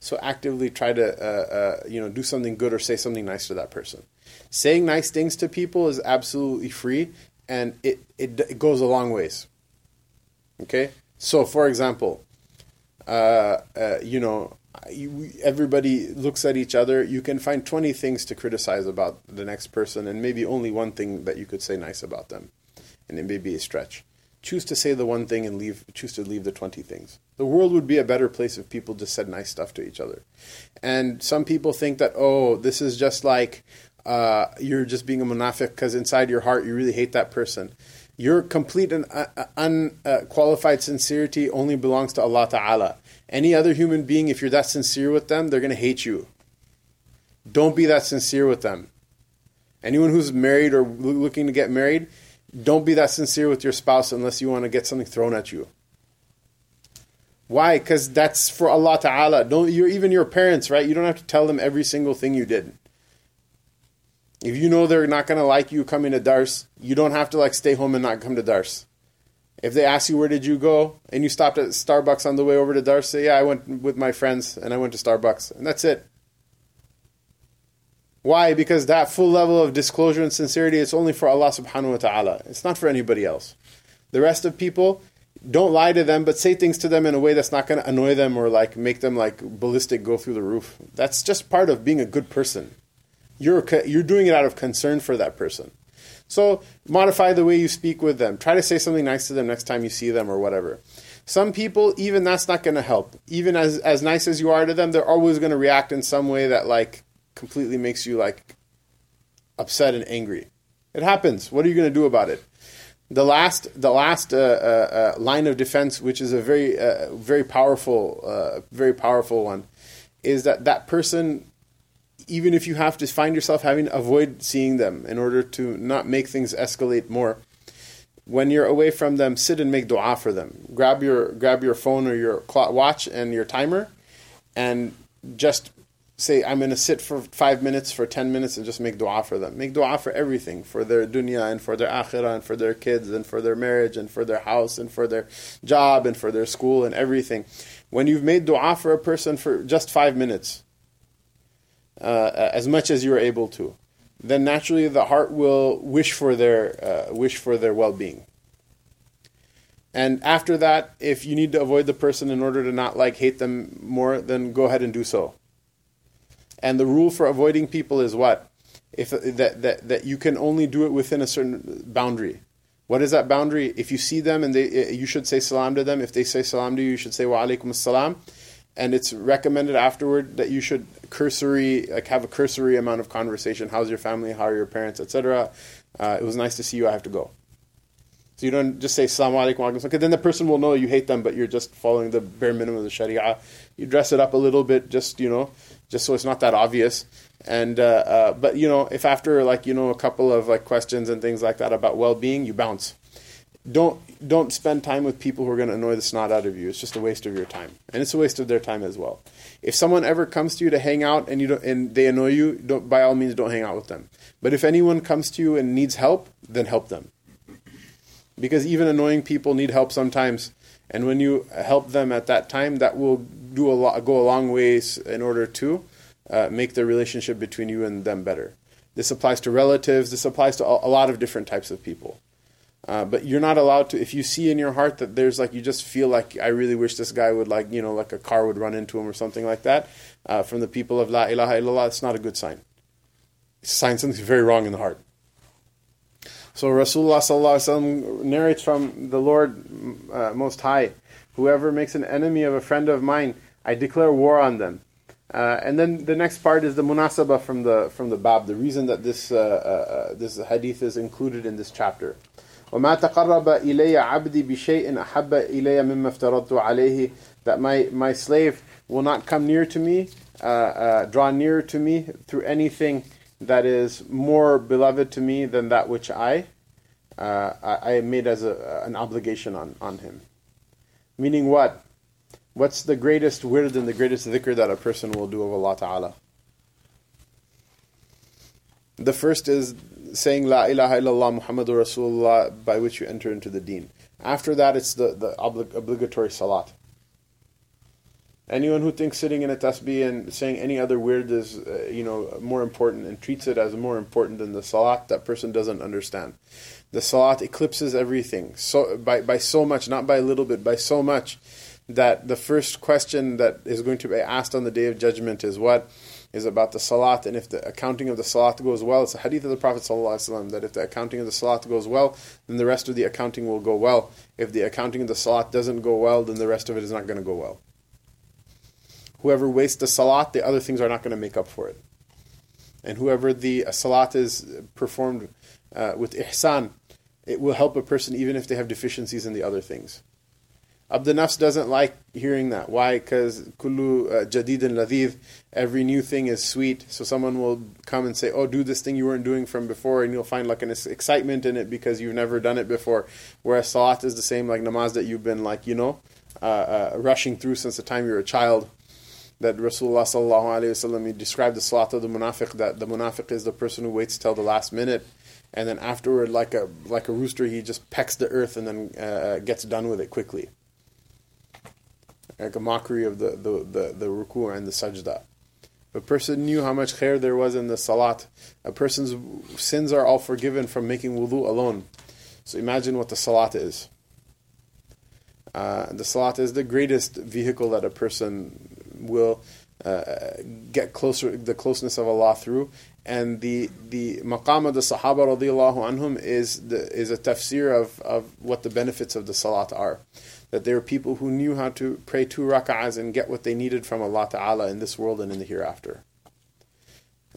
So actively try to, you know, do something good or say something nice to that person. Saying nice things to people is absolutely free, and it, it, it goes a long ways. Okay, so for example, uh, uh, you know, everybody looks at each other. You can find twenty things to criticize about the next person, and maybe only one thing that you could say nice about them, and it may be a stretch. Choose to say the one thing and leave. Choose to leave the twenty things. The world would be a better place if people just said nice stuff to each other. And some people think that oh, this is just like uh, you're just being a munafiq because inside your heart you really hate that person. Your complete and uh, uh, unqualified sincerity only belongs to Allah Ta'ala. Any other human being, if you're that sincere with them, they're going to hate you. Don't be that sincere with them. Anyone who's married or looking to get married, don't be that sincere with your spouse unless you want to get something thrown at you. Why? Because that's for Allah Ta'ala. Don't you're even your parents, right? You don't have to tell them every single thing you did. If you know they're not going to like you coming to Dars, you don't have to like stay home and not come to Dars. If they ask you where did you go and you stopped at Starbucks on the way over to Dars, say yeah, I went with my friends and I went to Starbucks, and that's it. Why? Because that full level of disclosure and sincerity is only for Allah subhanahu wa ta'ala. It's not for anybody else. The rest of people, don't lie to them, but say things to them in a way that's not going to annoy them or like make them like ballistic go through the roof. That's just part of being a good person. You're, you're doing it out of concern for that person. So modify the way you speak with them. Try to say something nice to them next time you see them or whatever. Some people, even that's not going to help. Even as, as nice as you are to them, they're always going to react in some way that like completely makes you like upset and angry. It happens. What are you going to do about it? The last, the last uh, uh, uh, line of defense, which is a very, uh, very powerful, uh, very powerful one, is that that person even if you have to find yourself having to avoid seeing them in order to not make things escalate more, when you're away from them, sit and make dua for them. Grab your grab your phone or your watch and your timer, and just say, I'm going to sit for five minutes, for 10 minutes, and just make dua for them. Make dua for everything, for their dunya, and for their akhirah, and for their kids, and for their marriage, and for their house, and for their job, and for their school, and everything. When you've made dua for a person for just five minutes, uh, as much as you are able to, then naturally the heart will wish for their uh, wish for their well-being. And after that, if you need to avoid the person in order to not like hate them more, then go ahead and do so. And the rule for avoiding people is what? If that that that you can only do it within a certain boundary. What is that boundary? If you see them and they, you should say salam to them. If they say salam to you, you should say wa alaikum salam. And it's recommended afterward that you should cursory, like have a cursory amount of conversation. How's your family? How are your parents, etc. Uh, it was nice to see you. I have to go. So you don't just say salam alaikum Okay, then the person will know you hate them, but you're just following the bare minimum of the sharia. You dress it up a little bit, just you know, just so it's not that obvious. And uh, uh, but you know, if after like you know a couple of like questions and things like that about well-being, you bounce. Don't don't spend time with people who are going to annoy the snot out of you. It's just a waste of your time, and it's a waste of their time as well. If someone ever comes to you to hang out and you don't, and they annoy you, by all means don't hang out with them. But if anyone comes to you and needs help, then help them because even annoying people need help sometimes. And when you help them at that time, that will do a lot, go a long ways in order to uh, make the relationship between you and them better. This applies to relatives. This applies to a lot of different types of people. Uh, but you're not allowed to. If you see in your heart that there's like you just feel like I really wish this guy would like you know like a car would run into him or something like that uh, from the people of La ilaha illallah, it's not a good sign. It's a sign something's very wrong in the heart. So Rasulullah sallallahu narrates from the Lord uh, Most High, whoever makes an enemy of a friend of mine, I declare war on them. Uh, and then the next part is the munasaba from the from the bab, the reason that this uh, uh, this hadith is included in this chapter. وما تقرب إلي عبدي بشيء أحب إلي مما افترضت عليه that my, my slave will not come near to me, uh, uh, draw nearer to me through anything that is more beloved to me than that which I uh, I, I, made as a, an obligation on, on him. Meaning what? What's the greatest wird and the greatest dhikr that a person will do of Allah Ta'ala? The first is saying La ilaha illallah Muhammadur Rasulullah by which you enter into the deen. After that, it's the, the oblig- obligatory salat. Anyone who thinks sitting in a tasbih and saying any other wird is, uh, you know, more important and treats it as more important than the salat, that person doesn't understand. The salat eclipses everything so by by so much, not by a little bit, by so much that the first question that is going to be asked on the day of judgment is what is about the salat, and if the accounting of the salat goes well, it's a hadith of the Prophet ﷺ that if the accounting of the salat goes well, then the rest of the accounting will go well. If the accounting of the salat doesn't go well, then the rest of it is not going to go well. Whoever wastes the salat, the other things are not going to make up for it. And whoever the salat is performed uh, with ihsan, it will help a person even if they have deficiencies in the other things. Abdul Nafs doesn't like hearing that. Why? Because kullu uh, jadid and ladid, every new thing is sweet. So someone will come and say, "Oh, do this thing you weren't doing from before," and you'll find like an excitement in it because you've never done it before. Whereas salat is the same like namaz that you've been like you know uh, uh, rushing through since the time you were a child that Rasulullah sallallahu alaihi wasallam he described the salat of the munafiq that the munafiq is the person who waits till the last minute, and then afterward, like a like a rooster, he just pecks the earth and then uh, gets done with it quickly, like a mockery of the the the, the ruku and the sajda. If a person knew how much khair there was in the salat, a person's sins are all forgiven from making wudu alone. So imagine what the salat is. Uh, the salat is the greatest vehicle that a person will uh, get closer, the closeness of Allah through. And the the maqam of the Sahaba radiallahu anhum is the, is a tafsir of, of what the benefits of the salat are. That there are people who knew how to pray two rak'ahs and get what they needed from Allah Ta'ala in this world and in the hereafter.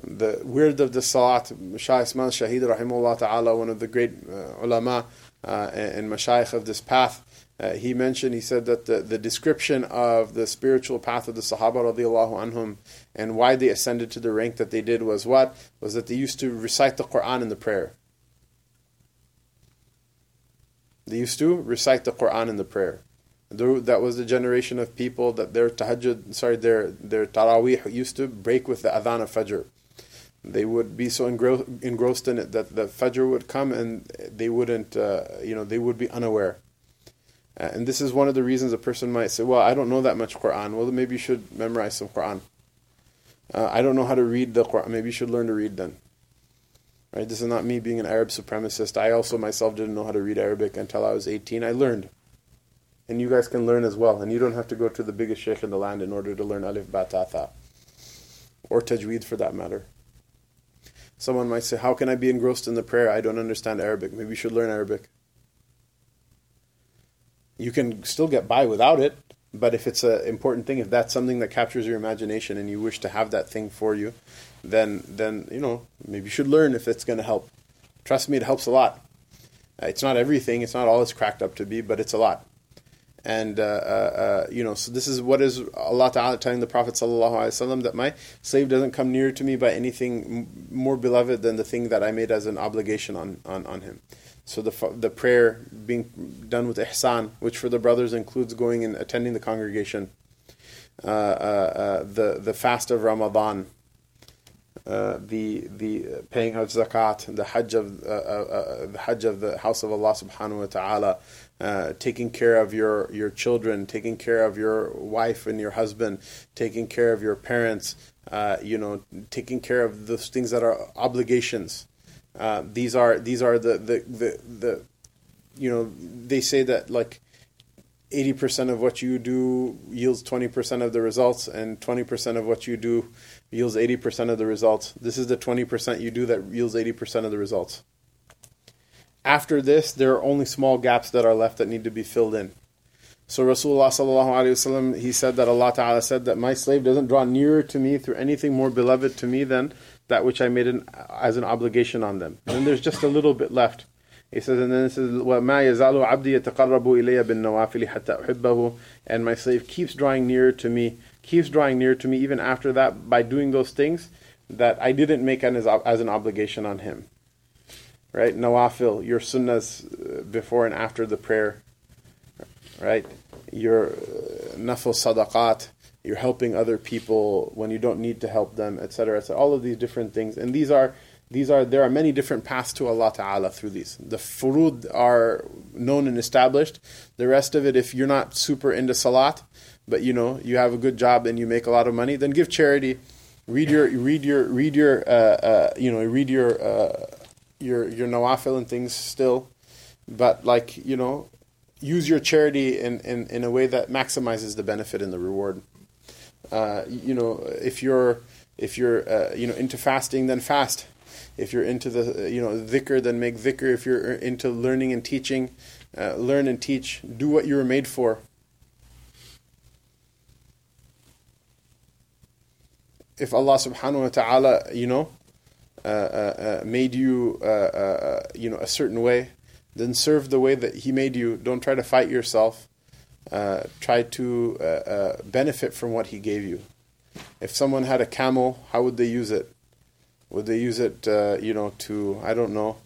The wird of the salat, Shah Ismail Shahid rahimahullah ta'ala, one of the great uh, ulama uh, and mashayikh of this path, uh, he mentioned, he said that the, the description of the spiritual path of the Sahaba radiallahu anhum and why they ascended to the rank that they did was what? Was that they used to recite the Quran in the prayer. They used to recite the Quran in the prayer. That was the generation of people that their tahajjud, sorry, their their tarawih used to break with the adhan of fajr. They would be so engro- engrossed in it that the fajr would come and they wouldn't, uh, you know, they would be unaware. Uh, and this is one of the reasons a person might say, "Well, I don't know that much Quran." Well, maybe you should memorize some Quran. Uh, I don't know how to read the Quran. Maybe you should learn to read then. Right? This is not me being an Arab supremacist. I also myself didn't know how to read Arabic until I was 18. I learned. And you guys can learn as well. And you don't have to go to the biggest sheikh in the land in order to learn Alif Ba Ta Tha. Or Tajweed for that matter. Someone might say, How can I be engrossed in the prayer? I don't understand Arabic. Maybe you should learn Arabic. You can still get by without it, but if it's an important thing, if that's something that captures your imagination and you wish to have that thing for you, then then you know maybe you should learn if it's going to help. Trust me, it helps a lot. Uh, it's not everything; it's not all it's cracked up to be, but it's a lot. And uh, uh, uh you know, so this is what is Allah Taala telling the Prophet sallallahu alaihi wasallam that my slave doesn't come near to me by anything more beloved than the thing that I made as an obligation on on, on him. So the the prayer being done with ihsan, which for the brothers includes going and attending the congregation, uh, uh, uh, the the fast of Ramadan, uh, the the paying of zakat, the hajj of uh, uh, the hajj of the house of Allah Subhanahu wa Taala, taking care of your your children, taking care of your wife and your husband, taking care of your parents, you know, taking care of those things that are obligations. Uh, these are these are the, the the the you know they say that like 80% of what you do yields 20% of the results and 20% of what you do yields 80% of the results this is the 20% you do that yields 80% of the results after this there are only small gaps that are left that need to be filled in so Rasulullah sallallahu alaihi wasallam he said that Allah Taala said that my slave doesn't draw nearer to me through anything more beloved to me than that which I made an, as an obligation on them. And there's just a little bit left. He says, and then it says, وَمَا يَزَالُ عَبْدِي يَتَقَرَّبُ إِلَيَّ بِالنَّوَافِلِ حَتَّى أُحِبَّهُ And my slave keeps drawing nearer to me, keeps drawing near to me even after that by doing those things that I didn't make as, as an obligation on him. Right? Nawafil, your sunnahs uh, before and after the prayer. Right? Your uh, nafil sadaqat, you're helping other people when you don't need to help them, etc. etc. All of these different things, and these are these are there are many different paths to Allah Taala through these. The furud are known and established. The rest of it, if you're not super into salat, but you know you have a good job and you make a lot of money, then give charity. Read your read your read your uh, uh, you know read your uh, your your nawafil and things still, but like you know use your charity in, in, in a way that maximizes the benefit and the reward. Uh, you know, if you're if you're uh, you know into fasting, then fast. If you're into the you know dhikr, then make dhikr. If you're into learning and teaching, uh, learn and teach. Do what you were made for. If Allah Subhanahu wa Taala, you know, uh, uh, made you you know a certain way, then serve the way that He made you. Don't try to fight yourself uh, try to uh, uh, benefit from what he gave you. If someone had a camel, how would they use it? Would they use it, uh, you know, to I don't know?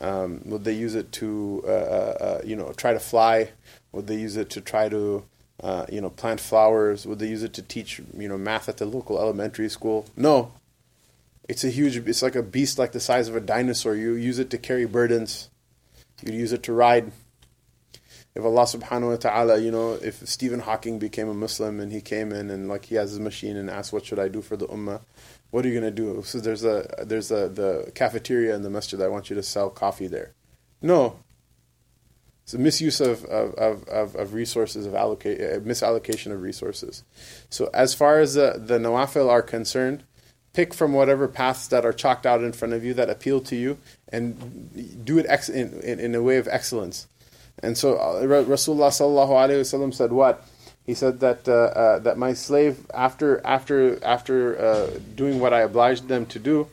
Um, would they use it to, uh, you know, try to fly? Would they use it to try to, Uh, you know, plant flowers? Would they use it to teach, you know, math at the local elementary school? No. It's a huge. It's like a beast, like the size of a dinosaur. You use it to carry burdens. You use it to ride if Allah subhanahu wa ta'ala, you know, if Stephen Hawking became a Muslim and he came in and like he has his machine and asked what should I do for the ummah, what are you gonna do? So there's a there's a the cafeteria in the masjid. I want you to sell coffee there. No. It's a misuse of of, of, of resources of allocate uh, misallocation of resources. So as far as the the nawafil are concerned, pick from whatever paths that are chalked out in front of you that appeal to you and do it ex- in, in, in a way of excellence. And so uh, Rasulullah said what? He said that uh, uh, that my slave after after after uh, doing what I obliged them to do,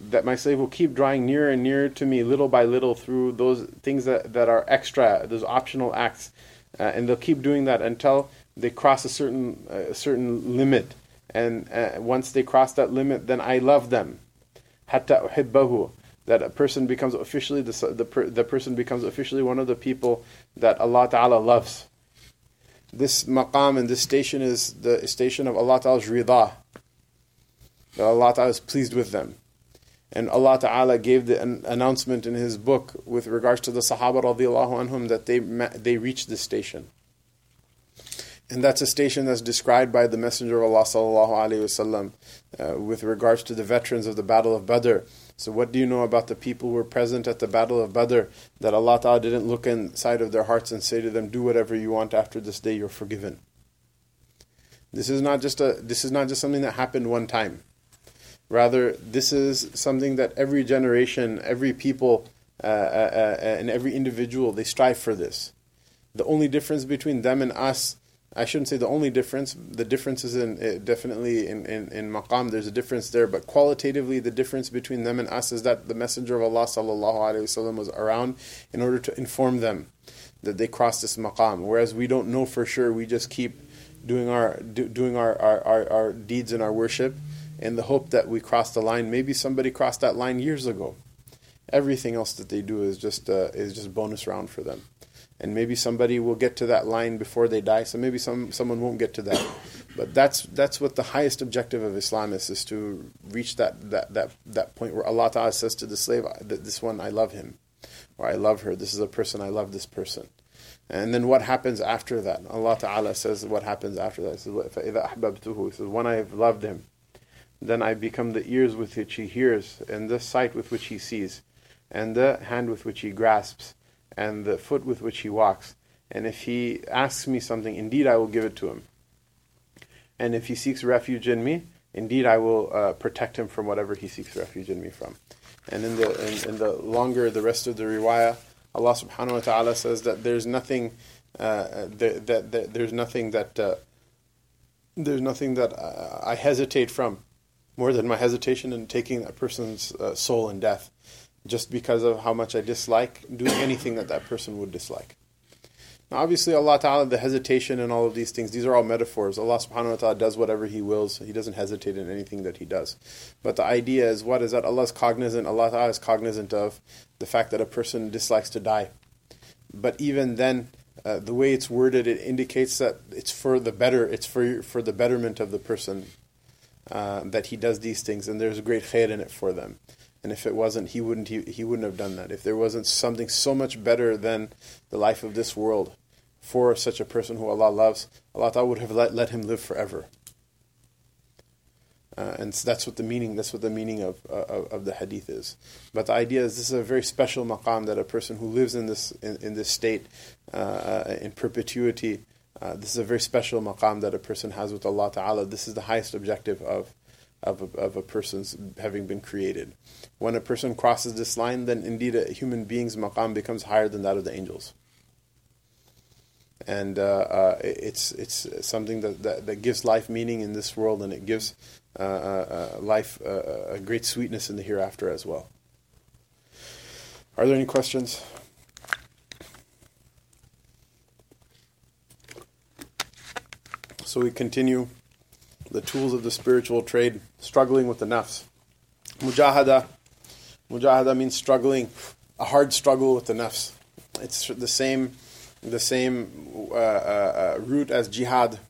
that my slave will keep drawing nearer and nearer to me little by little through those things that, that are extra, those optional acts, uh, and they'll keep doing that until they cross a certain a certain limit. And uh, once they cross that limit, then I love them. Hatta uhibbahu that a person becomes officially the, the, the person becomes officially one of the people that Allah Ta'ala loves. this maqam and this station is the station of Allah Ta'ala's rida. That Allah Ta'ala is pleased with them. And Allah Ta'ala gave the an announcement in His book with regards to the Sahaba radiallahu anhum that they, they reached this station. And that's a station that's described by the Messenger of Allah sallallahu wasallam uh, with regards to the veterans of the Battle of Badr. So, what do you know about the people who were present at the Battle of Badr? That Allah Ta'ala didn't look inside of their hearts and say to them, "Do whatever you want after this day. You're forgiven." This is not just a. This is not just something that happened one time. Rather, this is something that every generation, every people, uh, uh, uh and every individual they strive for this. The only difference between them and us I shouldn't say the only difference. The difference is in uh, definitely in, in, in maqam. There's a difference there, but qualitatively, the difference between them and us is that the Messenger of Allah wasallam was around in order to inform them that they crossed this maqam. Whereas we don't know for sure. We just keep doing our do, doing our, our, our, our deeds and our worship in the hope that we cross the line. Maybe somebody crossed that line years ago. Everything else that they do is just uh, is just bonus round for them and maybe somebody will get to that line before they die. So maybe some someone won't get to that. But that's that's what the highest objective of Islam is: is to reach that that that, that point where Allah Taala says to the slave, "This one, I love him, or I love her. This is a person, I love this person." And then what happens after that? Allah Ta'ala says what happens after that. Says, He says, when I have loved him, then I become the ears with which he hears, and the sight with which he sees, and the hand with which he grasps, and the foot with which he walks. And if he asks me something, indeed I will give it to him. And if he seeks refuge in me, indeed I will uh, protect him from whatever he seeks refuge in me from. And in the in, in, the longer the rest of the riwayah, Allah Subhanahu wa Taala says that there's nothing uh, that, that, that, there's nothing that uh, there's nothing that uh, I hesitate from more than my hesitation in taking a person's uh, soul in death just because of how much I dislike doing anything that that person would dislike. Now, obviously, Allah Ta'ala, the hesitation and all of these things, these are all metaphors. Allah subhanahu wa ta'ala does whatever He wills. He doesn't hesitate in anything that He does. But the idea is what? Is that Allah is cognizant, Allah Ta'ala is cognizant of the fact that a person dislikes to die. But even then, uh, the way it's worded, it indicates that it's for the better, it's for, for the betterment of the person uh, that he does these things, and there's a great khair in it for them. And if it wasn't, he wouldn't he, he wouldn't have done that. If there wasn't something so much better than the life of this world for such a person who Allah loves, Allah would have let, let him live forever. Uh, and so that's what the meaning. That's what the meaning of, uh, of the hadith is. But the idea is this is a very special maqam that a person who lives in this in, in this state uh in perpetuity. Uh, this is a very special maqam that a person has with Allah Taala. This is the highest objective of of a, of a person's having been created. When a person crosses this line, then indeed a human being's maqam becomes higher than that of the angels. And uh, uh, it's it's something that, that, that, gives life meaning in this world, and it gives uh, uh, life a great sweetness in the hereafter as well. Are there any questions? So we continue the tools of the spiritual trade, struggling with the nafs. Mujahada, mujahada means struggling, a hard struggle with the nafs. It's the same, the same uh, uh, uh, root as jihad.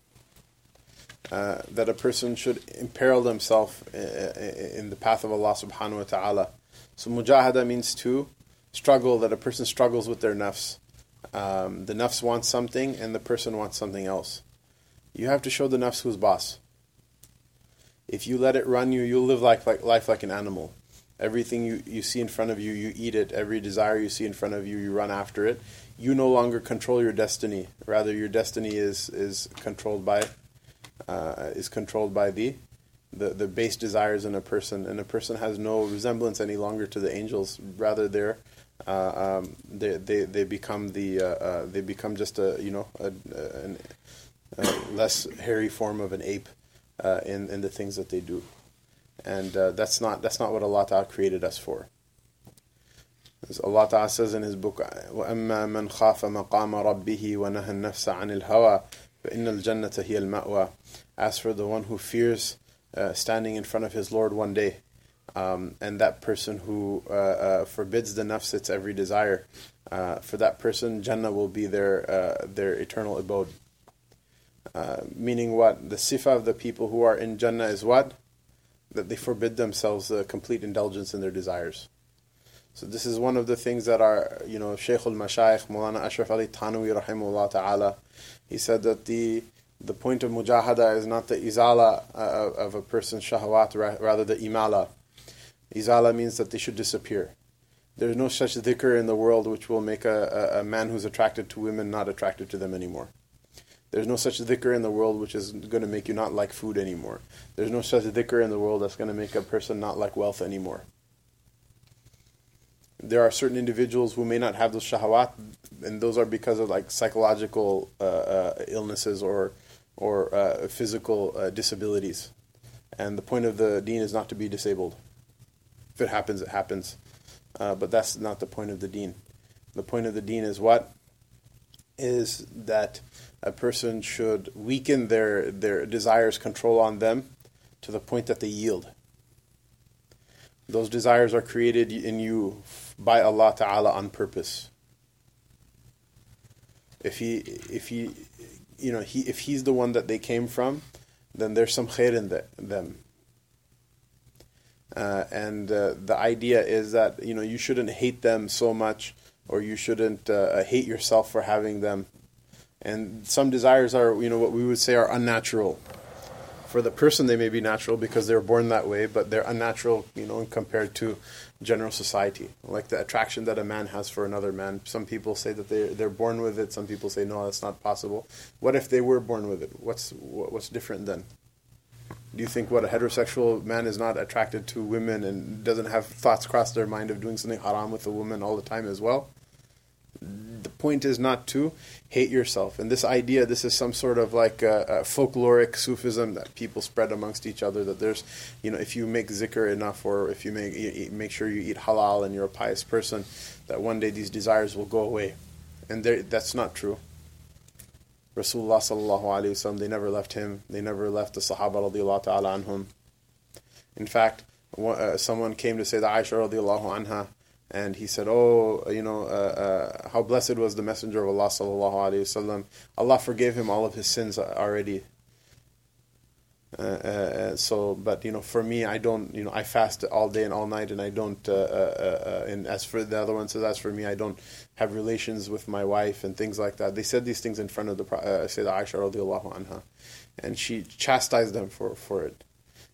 Uh, that a person should imperil themselves uh, uh, in the path of Allah subhanahu wa ta'ala. So mujahada means to struggle, that a person struggles with their nafs. Um, the nafs wants something and the person wants something else. You have to show the nafs who's boss. If you let it run you, you'll live like, like life like an animal. Everything you, you see in front of you, you eat it. Every desire you see in front of you, you run after it. You no longer control your destiny. Rather, your destiny is is controlled by uh, is controlled by the, the the base desires in a person, and a person has no resemblance any longer to the angels. Rather, they're uh, um, they, they they become the uh, uh they become just a you know a, a, a less hairy form of an ape uh, in in the things that they do, and uh, that's not that's not what Allah Taala created us for. As Allah Ta'ala says in His book, وَأَمَّا مَنْ خَافَ مَقَامَ رَبِّهِ وَنَهَى النَّفْسَ عَنِ الْهَوَى فَإِنَّ الْجَنَّةَ هِيَ الْمَأْوَى As for the one who fears uh, standing in front of his Lord one day, um, and that person who uh, uh, forbids the nafs its every desire, uh, for that person, Jannah will be their, uh, their eternal abode. Uh, meaning what? The sifa of the people who are in Jannah is what? That they forbid themselves the complete indulgence in their desires. So this is one of the things that our, you know, Shaykh al-Mashayikh, Maulana Ashraf Ali Thanwi rahimahullah ta'ala, he said that the the point of mujahada is not the izala uh, of a person's shahawat, rather the imala. Izala means that they should disappear. There's no such dhikr in the world which will make a, a, a man who's attracted to women not attracted to them anymore. There's no such dhikr in the world which is going to make you not like food anymore. There's no such dhikr in the world that's going to make a person not like wealth anymore. There are certain individuals who may not have those shahawat, and those are because of like psychological uh, uh, illnesses or or uh, physical uh, disabilities. And the point of the deen is not to be disabled. If it happens, it happens. Uh, but that's not the point of the deen. The point of the deen is what? Is that a person should weaken their, their desires' control on them to the point that they yield. Those desires are created in you by Allah Ta'ala on purpose. If he, if he, you know, he, if he's the one that they came from, then there's some khair in the, them. Uh, and uh, the idea is that you know you shouldn't hate them so much, or you shouldn't uh, hate yourself for having them and some desires are, you know, what we would say are unnatural. For the person, they may be natural because they were born that way, but they're unnatural, you know, compared to general society. Like the attraction that a man has for another man. Some people say that they they're born with it. Some people say no, that's not possible. What if they were born with it? What's what's different then? Do you think what a heterosexual man is not attracted to women and doesn't have thoughts cross their mind of doing something haram with a woman all the time as well? The point is not to hate yourself. And this idea, this is some sort of like a, a folkloric Sufism that people spread amongst each other. That there's, you know, if you make zikr enough, or if you make you make sure you eat halal and you're a pious person, that one day these desires will go away, and that's not true. Rasulullah sallallahu alaihi they never left him. They never left the Sahaba radiallahu ta'ala anhum. In fact, uh, someone came to say that Aisha radiallahu anha and he said, "Oh, you know, uh, uh, how blessed was the Messenger of Allah sallallahu alaihi wasallam. Allah forgave him all of his sins already." Uh, uh, uh so, but you know, for me, I don't, you know, I fast all day and all night, and I don't. Uh, and as for the other one says, as for me, I don't have relations with my wife and things like that. They said these things in front of the uh, Sayyidah Aisha radiallahu anha, and she chastised them for for it.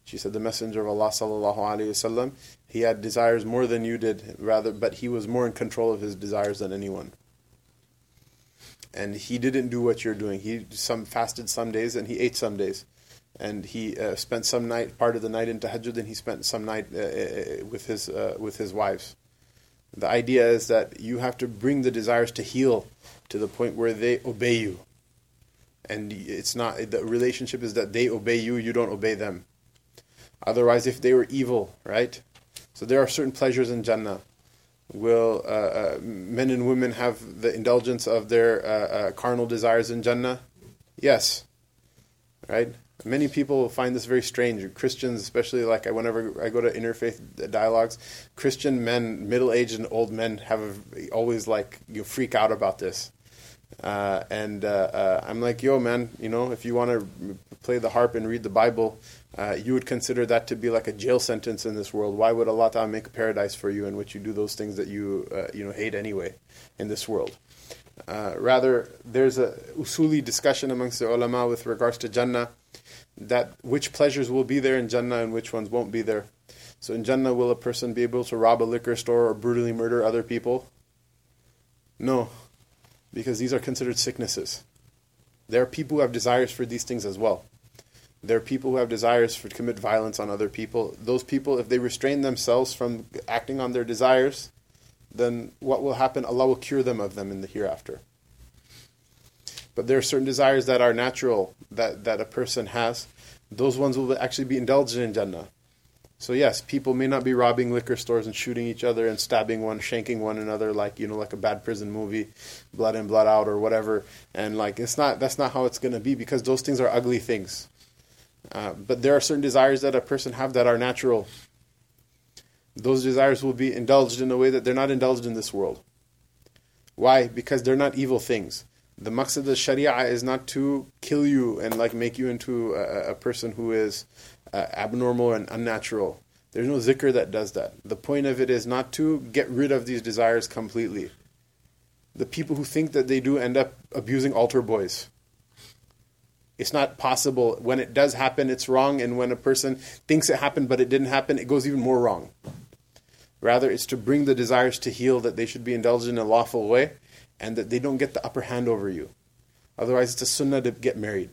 She said, "The Messenger of Allah sallallahu alaihi wasallam, he had desires more than you did, rather, but he was more in control of his desires than anyone. And he didn't do what you're doing. He some fasted some days and he ate some days, and he uh, spent some night part of the night in tahajjud, and he spent some night uh, uh, with his uh, with his wives. The idea is that you have to bring the desires to heel to the point where they obey you, and it's not the relationship is that they obey you, you don't obey them. Otherwise, if they were evil, right? So there are certain pleasures in Jannah. Will uh, uh, men and women have the indulgence of their uh, uh, carnal desires in Jannah? Yes. Right? Many people find this very strange. Christians, especially like whenever I go to interfaith dialogues, Christian men, middle aged and old men, have a, always like you freak out about this. Uh, and uh, I'm like, yo, man, you know, if you want to play the harp and read the Bible, uh, you would consider that to be like a jail sentence in this world. Why would Allah Ta'ala make a paradise for you in which you do those things that you uh, you know hate anyway in this world? Uh, rather, there's a usuli discussion amongst the ulama with regards to Jannah, that which pleasures will be there in Jannah and which ones won't be there. So in Jannah, will a person be able to rob a liquor store or brutally murder other people? No, because these are considered sicknesses. There are people who have desires for these things as well. There are people who have desires for to commit violence on other people. Those people, if they restrain themselves from acting on their desires, then what will happen? Allah will cure them of them in the hereafter. But there are certain desires that are natural that, that a person has. Those ones will actually be indulged in Jannah. So yes, people may not be robbing liquor stores and shooting each other and stabbing one, shanking one another like you know like a bad prison movie, blood in blood out or whatever. And like it's not that's not how it's going to be because those things are ugly things. Uh, but there are certain desires that a person have that are natural. Those desires will be indulged in a way that they're not indulged in this world. Why? Because they're not evil things. The maqsad of Sharia is not to kill you and like make you into a, a person who is uh, abnormal and unnatural. There's no zikr that does that. The point of it is not to get rid of these desires completely. The people who think that they do end up abusing altar boys. It's not possible. When it does happen, it's wrong. And when a person thinks it happened but it didn't happen, it goes even more wrong. Rather, it's to bring the desires to heel that they should be indulged in a lawful way and that they don't get the upper hand over you. Otherwise, it's a sunnah to get married.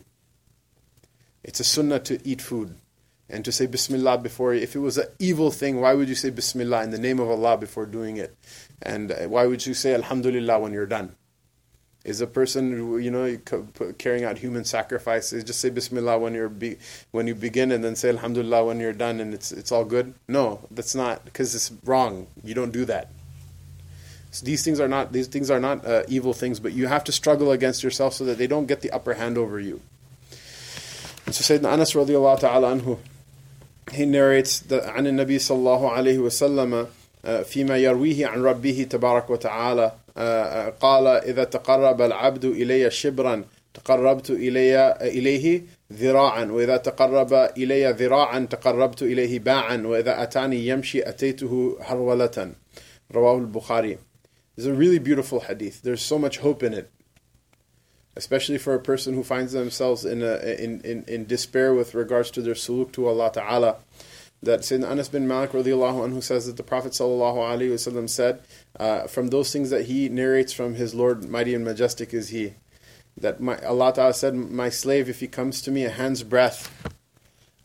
It's a sunnah to eat food and to say Bismillah before. If it was an evil thing, why would you say Bismillah in the name of Allah before doing it? And uh, why would you say Alhamdulillah when you're done? Is a person you know carrying out human sacrifices just say Bismillah when you're be, when you begin and then say Alhamdulillah when you're done and it's it's all good? No, that's not because it's wrong. You don't do that. So these things are not these things are not uh, evil things, but you have to struggle against yourself so that they don't get the upper hand over you. And so Sayyidina Anas radiallahu ta'ala anhu, he narrates that عن النبي صلى الله عليه وسلم فيما يرويه عن ربه تبارك وتعالى قال إذا تقرب العبد إلي شبرا تقربت إلي إليه ذراعا وإذا تقرب إلي ذراعا تقربت إليه باعا وإذا أتاني يمشي أتيته هرولة رواه البخاري It's a really beautiful hadith. There's so much hope in it, especially for a person who finds themselves in, a, in, in, in despair with regards to their suluk to Allah Ta'ala. That Sayyidina Anas bin Malik radiallahu anhu says that the Prophet sallallahu alaihi wasallam said, uh, from those things that he narrates from his Lord, mighty and majestic is He, that my, Allah Ta'ala said, my slave, if he comes to me a hand's breadth,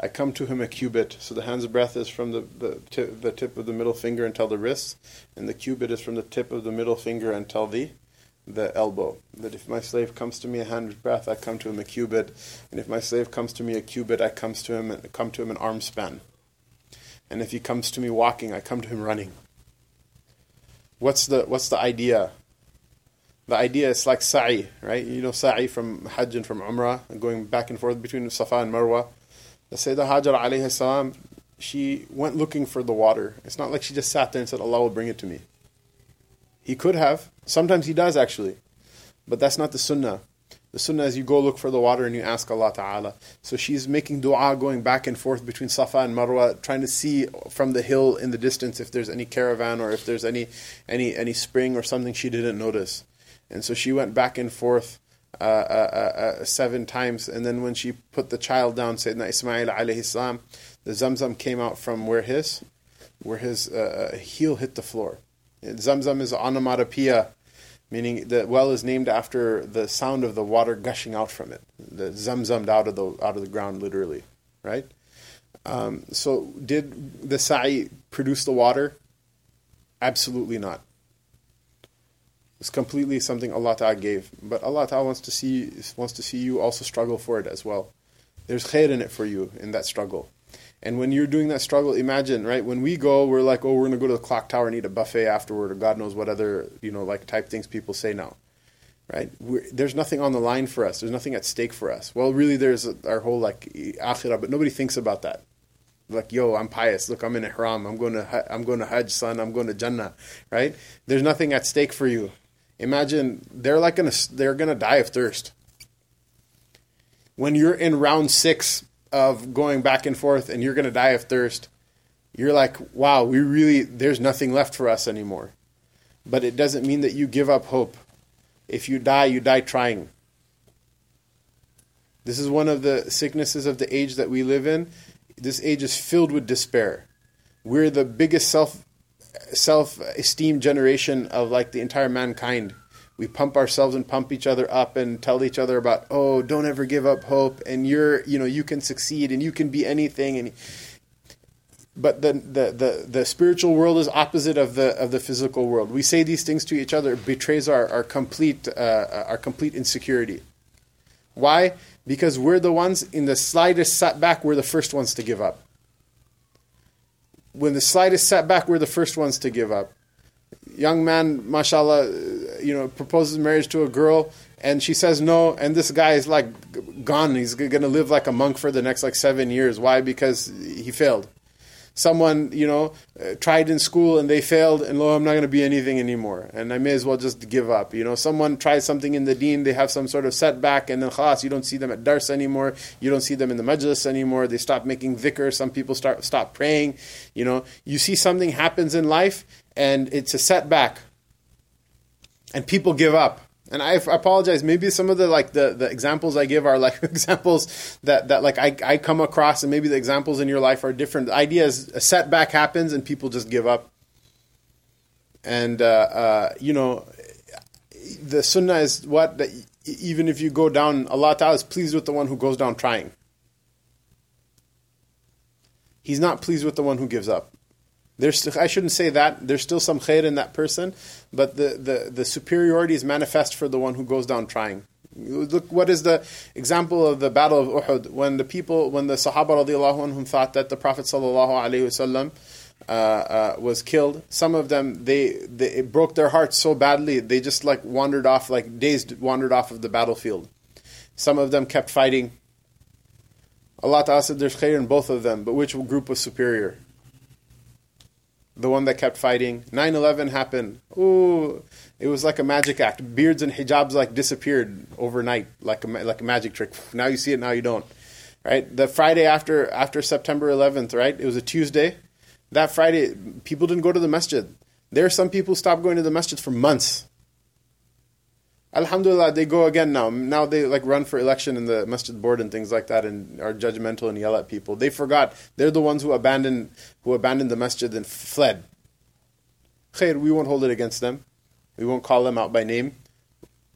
I come to him a cubit. So the hand's breadth is from the, the, tip, the tip of the middle finger until the wrist, and the cubit is from the tip of the middle finger until the the elbow. That if my slave comes to me a hand's breadth, I come to him a cubit, and if my slave comes to me a cubit, I comes to him come to him an arm span. And if he comes to me walking, I come to him running. What's the what's the idea? The idea is like sa'i, right? You know sa'i from Hajj and from Umrah, going back and forth between Safa and Marwa the Sayyidah Hajar alayhi salam, she went looking for the water. It's not like she just sat there and said, Allah will bring it to me. He could have. Sometimes he does actually. But that's not the sunnah. The sunnah is you go look for the water and you ask Allah Ta'ala. So she's making dua going back and forth between Safa and Marwa, trying to see from the hill in the distance if there's any caravan or if there's any, any, any spring or something she didn't notice. And so she went back and forth uh, uh, uh, seven times. And then when she put the child down, Sayyidina Ismail alayhi salam, the Zamzam came out from where his where his heel hit the floor. Zamzam is onomatopoeia, meaning the well is named after the sound of the water gushing out from it. The zamzamed out of the out of the ground, literally, right? Um, so, did the sa'i produce the water? Absolutely not. It's completely something Allah Ta'ala gave. But Allah Ta'ala wants to see wants to see you also struggle for it as well. There's khair in it for you in that struggle. And when you're doing that struggle, imagine, right? When we go, we're like, oh, we're gonna go to the clock tower and eat a buffet afterward, or God knows what other, you know, like type things people say now, right? We're, there's nothing on the line for us. There's nothing at stake for us. Well, really, there's our whole like akhirah, but nobody thinks about that. Like, yo, I'm pious. Look, I'm in ihram. I'm going to, I'm going to Hajj, son. I'm going to Jannah, right? There's nothing at stake for you. Imagine they're like gonna they're gonna die of thirst. When you're in round six of going back and forth and you're gonna die of thirst, you're like, wow, we really there's nothing left for us anymore. But it doesn't mean that you give up hope. If you die, you die trying. This is one of the sicknesses of the age that we live in. This age is filled with despair. We're the biggest self self esteem generation of like the entire mankind. We pump ourselves and pump each other up and tell each other about, oh, don't ever give up hope, and you're, you know, you can succeed and you can be anything. And but the, the, the, the spiritual world is opposite of the of the physical world. We say these things to each other, it betrays our our complete uh, our complete insecurity. Why? Because we're the ones in the slightest setback, we're the first ones to give up when the slightest setback, we're the first ones to give up. Young man, mashallah, you know, proposes marriage to a girl, and she says no, and this guy is like gone. He's going to live like a monk for the next like seven years. Why? Because he failed. someone you know uh, tried in school and they failed and lo i'm not going to be anything anymore and i may as well just give up you know someone tries something in the deen they have some sort of setback and then khalas you don't see them at dars anymore you don't see them in the majlis anymore they stop making dhikr some people start stop praying you know you see something happens in life and it's a setback and people give up and I, apologize. Maybe some of the like the, the examples I give are like *laughs* examples that, that like I, I come across, and maybe the examples in your life are different. The idea is a setback happens, and people just give up. And uh, uh, you know, the sunnah is what that even if you go down, Allah Taala is pleased with the one who goes down trying. He's not pleased with the one who gives up. There's, I shouldn't say that. There's still some khair in that person, but the, the, the superiority is manifest for the one who goes down trying. Look, what is the example of the Battle of Uhud when the people, when the Sahaba radiallahu anhum thought that the Prophet sallallahu alaihi wasallam uh, uh, was killed. Some of them they, they it broke their hearts so badly they just like wandered off, like dazed, wandered off of the battlefield. Some of them kept fighting. Allah Ta'ala said there's khair in both of them, but which group was superior? The one that kept fighting. 9 11 happened. Ooh, it was like a magic act. Beards and hijabs like disappeared overnight, like a, like a magic trick. Now you see it, now you don't. Right? The Friday after after September 11th, right? It was a Tuesday. That Friday, people didn't go to the masjid. There are some people stopped going to the masjid for months. Alhamdulillah, they go again now. Now they like run for election in the masjid board and things like that, and are judgmental and yell at people. They forgot they're the ones who abandoned who abandoned the masjid and fled. Khair, we won't hold it against them. We won't call them out by name.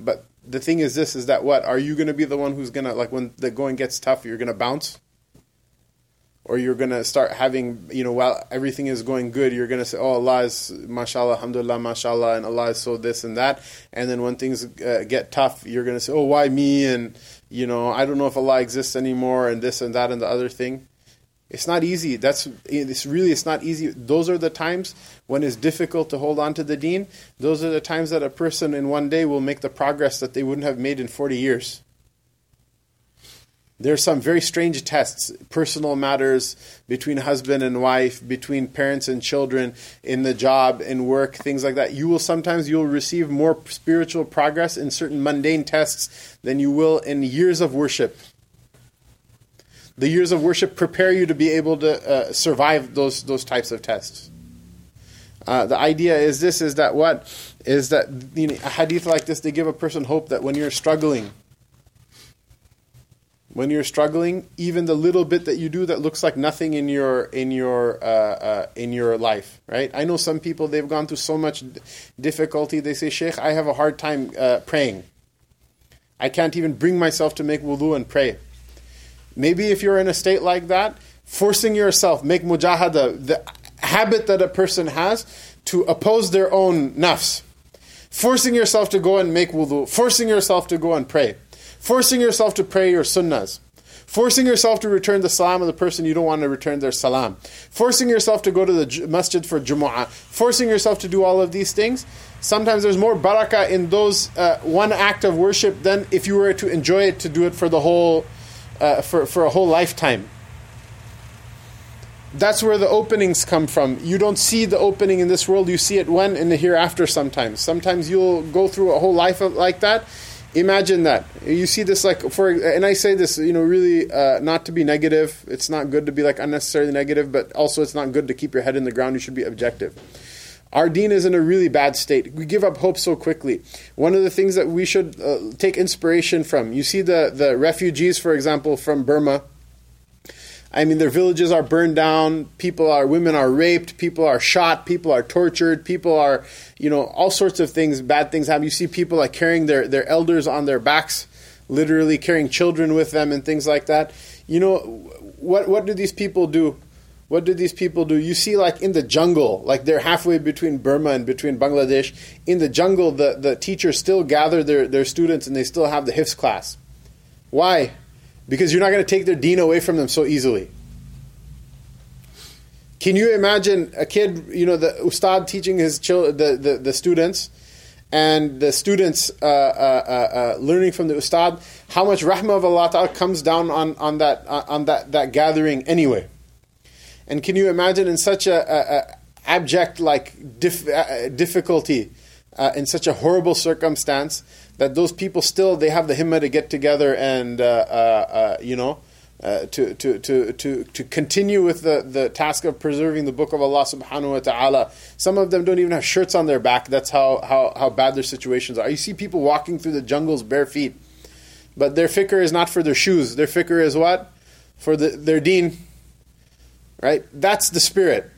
But the thing is, this is that what are you going to be the one who's going to like when the going gets tough? You're going to bounce or you're to start having, you know, while everything is going good, you're to say, oh, Allah is, mashallah, alhamdulillah, mashallah, and Allah is so this and that. And then when things uh, get tough, you're to say, oh, why me? And, you know, I don't know if Allah exists anymore, and this and that and the other thing. It's not easy. That's it's really it's not easy. Those are the times when it's difficult to hold on to the deen. Those are the times that a person in one day will make the progress that they wouldn't have made in 40 years. There are some very strange tests, personal matters between husband and wife, between parents and children, in the job, in work, things like that. You will sometimes you'll receive more spiritual progress in certain mundane tests than you will in years of worship. The years of worship prepare you to be able to uh, survive those those types of tests. Uh, the idea is this: is that what is that you know, a hadith like this? They give a person hope that when you're struggling when you're struggling, even the little bit that you do that looks like nothing in your in your uh, uh, in your life, right? I know some people they've gone through so much difficulty. They say, Sheikh, I have a hard time uh, praying. I can't even bring myself to make wudu and pray. Maybe if you're in a state like that, forcing yourself, make mujahada, the habit that a person has to oppose their own nafs, forcing yourself to go and make wudu, forcing yourself to go and pray forcing yourself to pray your sunnahs, forcing yourself to return the salam of the person you don't want to return their salam, forcing yourself to go to the masjid for Jumu'ah, forcing yourself to do all of these things. Sometimes there's more barakah in those uh, one act of worship than if you were to enjoy it to do it for the whole, uh, for, for a whole lifetime. That's where the openings come from. You don't see the opening in this world, you see it when in the hereafter sometimes. Sometimes you'll go through a whole life like that Imagine that you see this like for, and I say this, you know, really uh, not to be negative. It's not good to be like unnecessarily negative, but also it's not good to keep your head in the ground. You should be objective. Our deen is in a really bad state. We give up hope so quickly. One of the things that we should uh, take inspiration from, you see the the refugees, for example, from Burma I mean, their villages are burned down. People are, women are raped. People are shot. People are tortured. People are, you know, all sorts of things, bad things happen. You see people like carrying their, their elders on their backs, literally carrying children with them and things like that. You know, what, what do these people do? What do these people do? You see, like in the jungle, like they're halfway between Burma and between Bangladesh. In the jungle, the, the teachers still gather their, their students and they still have the Hifz class. Why? Because you're not going to take their deen away from them so easily. Can you imagine a kid, you know, the ustad teaching his children, the, the, the students, and the students uh, uh, uh, uh, learning from the ustad, how much rahmah of Allah Ta'ala comes down on, on, that, uh, on that, that gathering anyway. And can you imagine in such a, a, a abject like dif- uh, difficulty, uh, in such a horrible circumstance, that those people still they have the himmah to get together and uh, uh, uh you know uh, to, to, to, to, to continue with the, the task of preserving the book of Allah subhanahu wa ta'ala. Some of them don't even have shirts on their back. That's how, how, how bad their situations are. You see people walking through the jungles bare feet. But their fikr is not for their shoes. Their fikr is what? For the, their deen. Right? That's the spirit.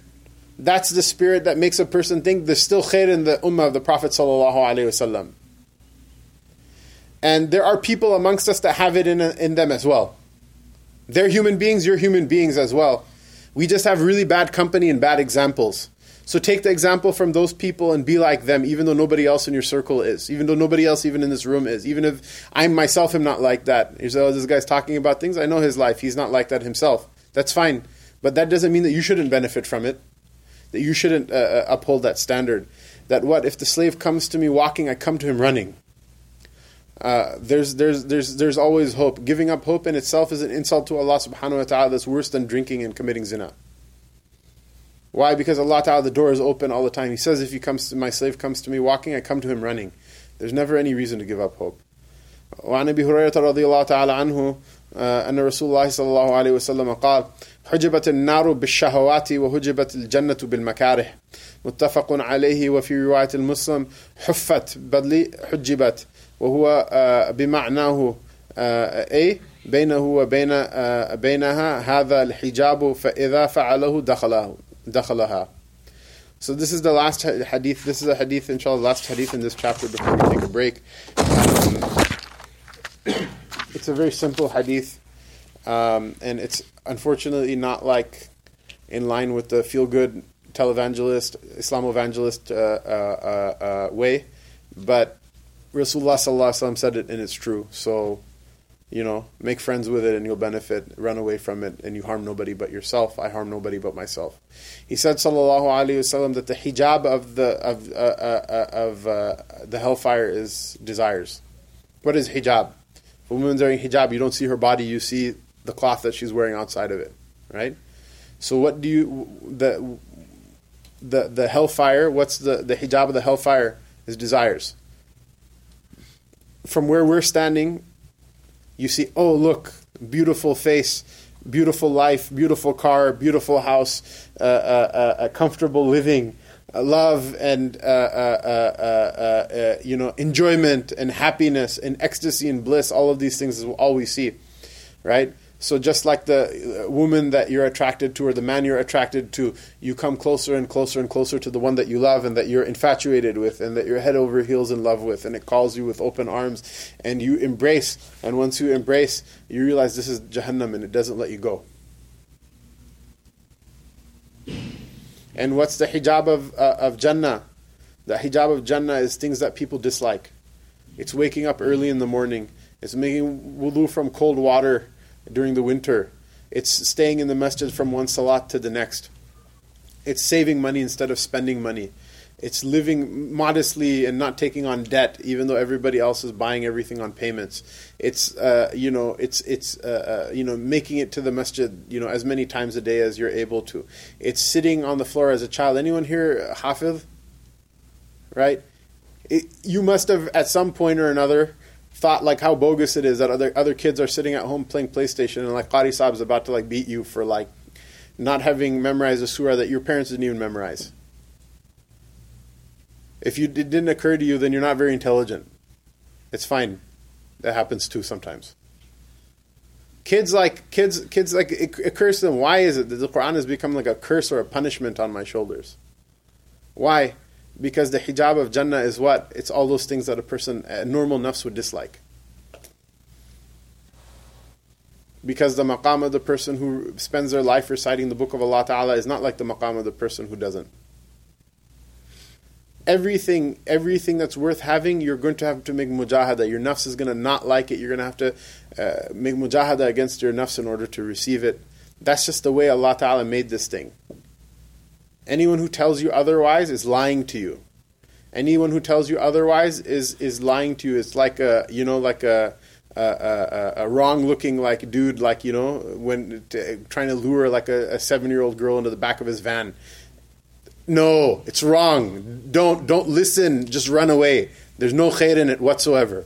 That's the spirit that makes a person think there's still khair in the ummah of the Prophet sallallahu. And there are people amongst us that have it in, in them as well. They're human beings, you're human beings as well. We just have really bad company and bad examples. So take the example from those people and be like them, even though nobody else in your circle is, even though nobody else even in this room is, even if I myself am not like that. You say, oh, this guy's talking about things. I know his life. He's not like that himself. That's fine. But that doesn't mean that you shouldn't benefit from it, that you shouldn't uh, uh uphold that standard. That what, if the slave comes to me walking, I come to him running. Uh, there's, there's, there's, there's always hope. Giving up hope in itself is an insult to Allah subhanahu wa ta'ala that's worse than drinking and committing zina. Why? Because Allah ta'ala, the door is open all the time. He says, if he comes to, my slave comes to me walking, I come to him running. There's never any reason to give up hope. وعن ابي هريره رضي الله تعالى عنه ان رسول الله صلى الله عليه وسلم قال حجبت النار بالشهوات وهجبت الجنة بالمكاره. متفق عليه وفي رواية المسلم حفت بدلي حجبت. وهو بمعناه أي بينه وبين بينها هذا الحجاب فإذا فعله دخله دخلها. So this is the last hadith. This is a hadith, inshallah, last hadith in this chapter before we take a break. Um, *coughs* it's a very simple hadith, um, and it's unfortunately not like in line with the feel-good televangelist, Islam evangelist uh, uh, uh, way. But Rasulullah said it, and it's true. So, you know, make friends with it, and you'll benefit. Run away from it, and you harm nobody but yourself. I harm nobody but myself. He said sallallahu alaihi wasallam that the hijab of the of uh, uh, uh, of uh, the hellfire is desires. What is hijab? If a woman's wearing hijab, you don't see her body; you see the cloth that she's wearing outside of it, right? So, what do you the the the hellfire? What's the the hijab of the hellfire? Is desires from where we're standing, you see, oh, look, beautiful face, beautiful life, beautiful car, beautiful house, uh, uh, uh, comfortable living, uh, love and uh, uh, you know enjoyment and happiness and ecstasy and bliss. All of these things is all we see, right? So just like the uh, woman that you're attracted to or the man you're attracted to, you come closer and closer and closer to the one that you love and that you're infatuated with and that you're head over heels in love with and it calls you with open arms and you embrace and once you embrace, you realize this is Jahannam and it doesn't let you go. And what's the hijab of, uh, of Jannah? The hijab of Jannah is things that people dislike. It's waking up early in the morning. It's making wudu from cold water during the winter. It's staying in the masjid from one salat to the next. It's saving money instead of spending money. It's living modestly and not taking on debt, even though everybody else is buying everything on payments. It's uh, you know, it's it's uh, uh, you know, making it to the masjid, you know, as many times a day as you're able to. It's sitting on the floor as a child. Anyone here hafiz? Right? It, you must have at some point or another thought like how bogus it is that other other kids are sitting at home playing PlayStation and like Qari Saab is about to like beat you for like not having memorized a surah that your parents didn't even memorize. If you, it didn't occur to you, then you're not very intelligent. It's fine. That happens too sometimes. Kids like kids kids like it occurs to them. Why is it that the Quran has become like a curse or a punishment on my shoulders? Why? Because the hijab of Jannah is what? It's all those things that a person, a normal nafs would dislike. Because the maqam of the person who spends their life reciting the book of Allah Ta'ala is not like the maqam of the person who doesn't. Everything, everything that's worth having, you're going to have to make mujahada. Your nafs is going to not like it. You're going to have to uh, make mujahada against your nafs in order to receive it. That's just the way Allah Ta'ala made this thing. Anyone who tells you otherwise is lying to you. Anyone who tells you otherwise is is lying to you. It's like a you know like a a, a, a wrong looking like dude, like you know, when t- trying to lure like a, a seven year old girl into the back of his van. No, it's wrong. Don't don't listen. Just run away. There's no khair in it whatsoever.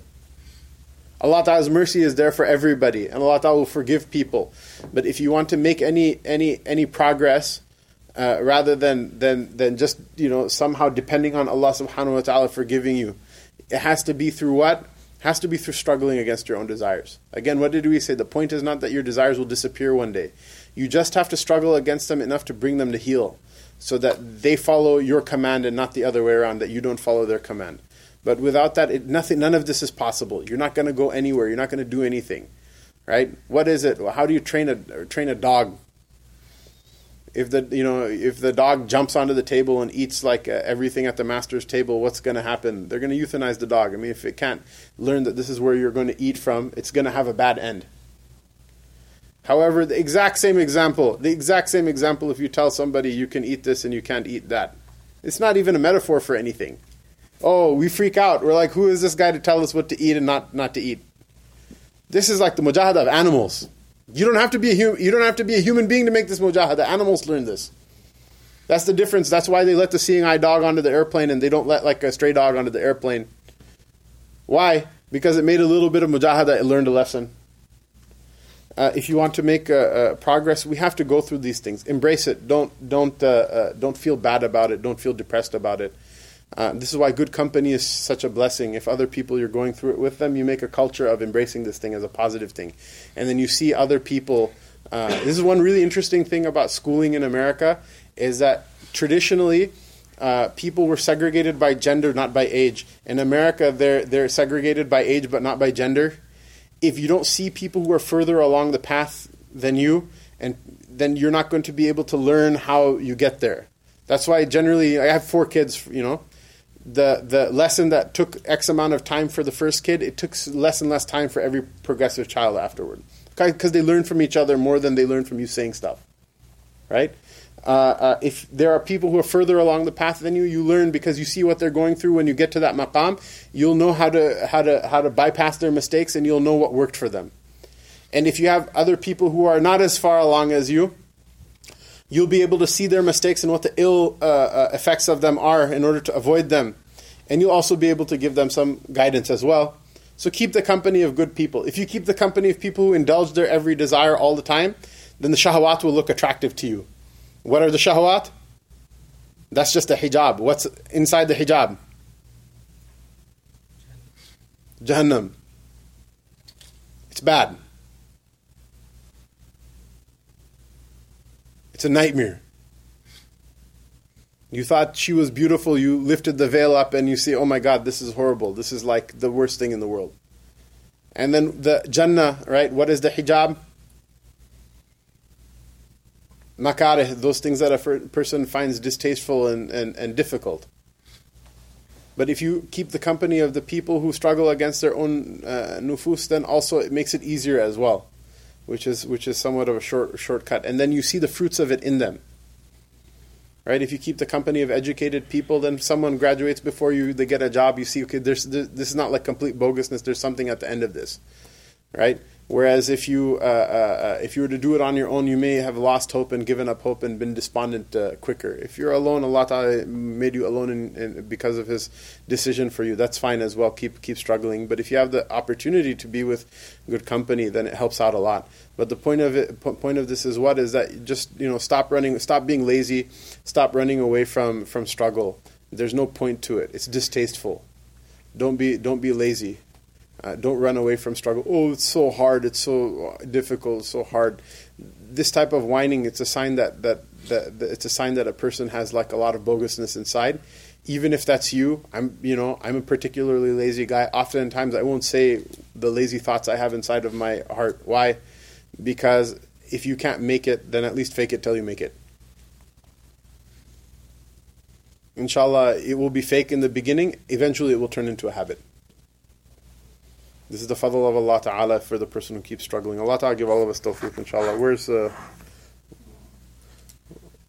Allah Ta'ala's mercy is there for everybody, and Allah Ta'ala will forgive people. But if you want to make any any any progress, uh, rather than than than just you know somehow depending on Allah Subhanahu wa Taala forgiving you, it has to be through what? Has to be through struggling against your own desires. Again, what did we say? The point is not that your desires will disappear one day. You just have to struggle against them enough to bring them to heel, so that they follow your command and not the other way around. That you don't follow their command. But without that, it, nothing, none of this is possible. You're not going to go anywhere. You're not going to do anything, right? What is it? How do you train a train a dog? If the you know if the dog jumps onto the table and eats like uh, everything at the master's table, what's going to happen? They're going to euthanize the dog. I mean, if it can't learn that this is where you're going to eat from, it's going to have a bad end. However, the exact same example, the exact same example, if you tell somebody you can eat this and you can't eat that, it's not even a metaphor for anything oh, we freak out. We're like, who is this guy to tell us what to eat and not, not to eat? This is like the mujahada of animals. You don't have to be a hum- you don't have to be a human being to make this mujahada. Animals learn this. That's the difference. That's why they let the seeing eye dog onto the airplane and they don't let like a stray dog onto the airplane. Why? Because it made a little bit of mujahada. It learned a lesson. Uh, if you want to make uh, uh, progress, we have to go through these things. Embrace it. Don't don't uh, uh, don't feel bad about it. Don't feel depressed about it. Uh, this is why good company is such a blessing. If other people you're going through it with them, you make a culture of embracing this thing as a positive thing, and then you see other people. Uh, this is one really interesting thing about schooling in America is that traditionally uh, people were segregated by gender, not by age. In America, they're they're segregated by age, but not by gender. If you don't see people who are further along the path than you, and then you're not going to be able to learn how you get there. That's why generally I have four kids, you know, the the lesson that took X amount of time for the first kid, it took less and less time for every progressive child afterward, because they learn from each other more than they learn from you saying stuff, right? Uh, uh, if there are people who are further along the path than you, you learn because you see what they're going through. When you get to that maqam, you'll know how to how to how to bypass their mistakes, and you'll know what worked for them. And if you have other people who are not as far along as you, you'll be able to see their mistakes and what the ill uh, uh, effects of them are in order to avoid them. And you'll also be able to give them some guidance as well. So keep the company of good people. If you keep the company of people who indulge their every desire all the time, then the shahawat will look attractive to you. What are the shahawat? That's just the hijab. What's inside the hijab? Jahannam. It's bad. It's a nightmare. You thought she was beautiful, you lifted the veil up and you see, oh my God, this is horrible. This is like the worst thing in the world. And then the Jannah, right? What is the hijab? Makarih, those things that a person finds distasteful and, and, and difficult. But if you keep the company of the people who struggle against their own uh, nufus, then also it makes it easier as well which is which is somewhat of a short shortcut, and then you see the fruits of it in them. Right? If you keep the company of educated people, then someone graduates before you, they get a job. You see, okay, there's this is not like complete bogusness. There's something at the end of this, right? Whereas if you uh, uh, uh, if you were to do it on your own, you may have lost hope and given up hope and been despondent uh, quicker. If you're alone, Allah Ta'ala made you alone in, in, because of His decision for you. That's fine as well. Keep keep struggling. But if you have the opportunity to be with good company, then it helps out a lot. But the point of it, point of this is what is that just you know stop running, stop being lazy, stop running away from from struggle. There's no point to it. It's distasteful. Don't be don't be lazy. Uh, don't run away from struggle. Oh, it's so hard. It's so difficult. so hard. This type of whining, it's a sign that, that, that, that it's a sign that a person has like a lot of bogusness inside. Even if that's you, I'm you know I'm a particularly lazy guy. Oftentimes, I won't say the lazy thoughts I have inside of my heart. Why? Because if you can't make it, then at least fake it till you make it. Inshallah, it will be fake in the beginning. Eventually, it will turn into a habit. This is the fadl of Allah Ta'ala for the person who keeps struggling. Allah Ta'ala give all of us tawfiq, inshallah. Where's uh,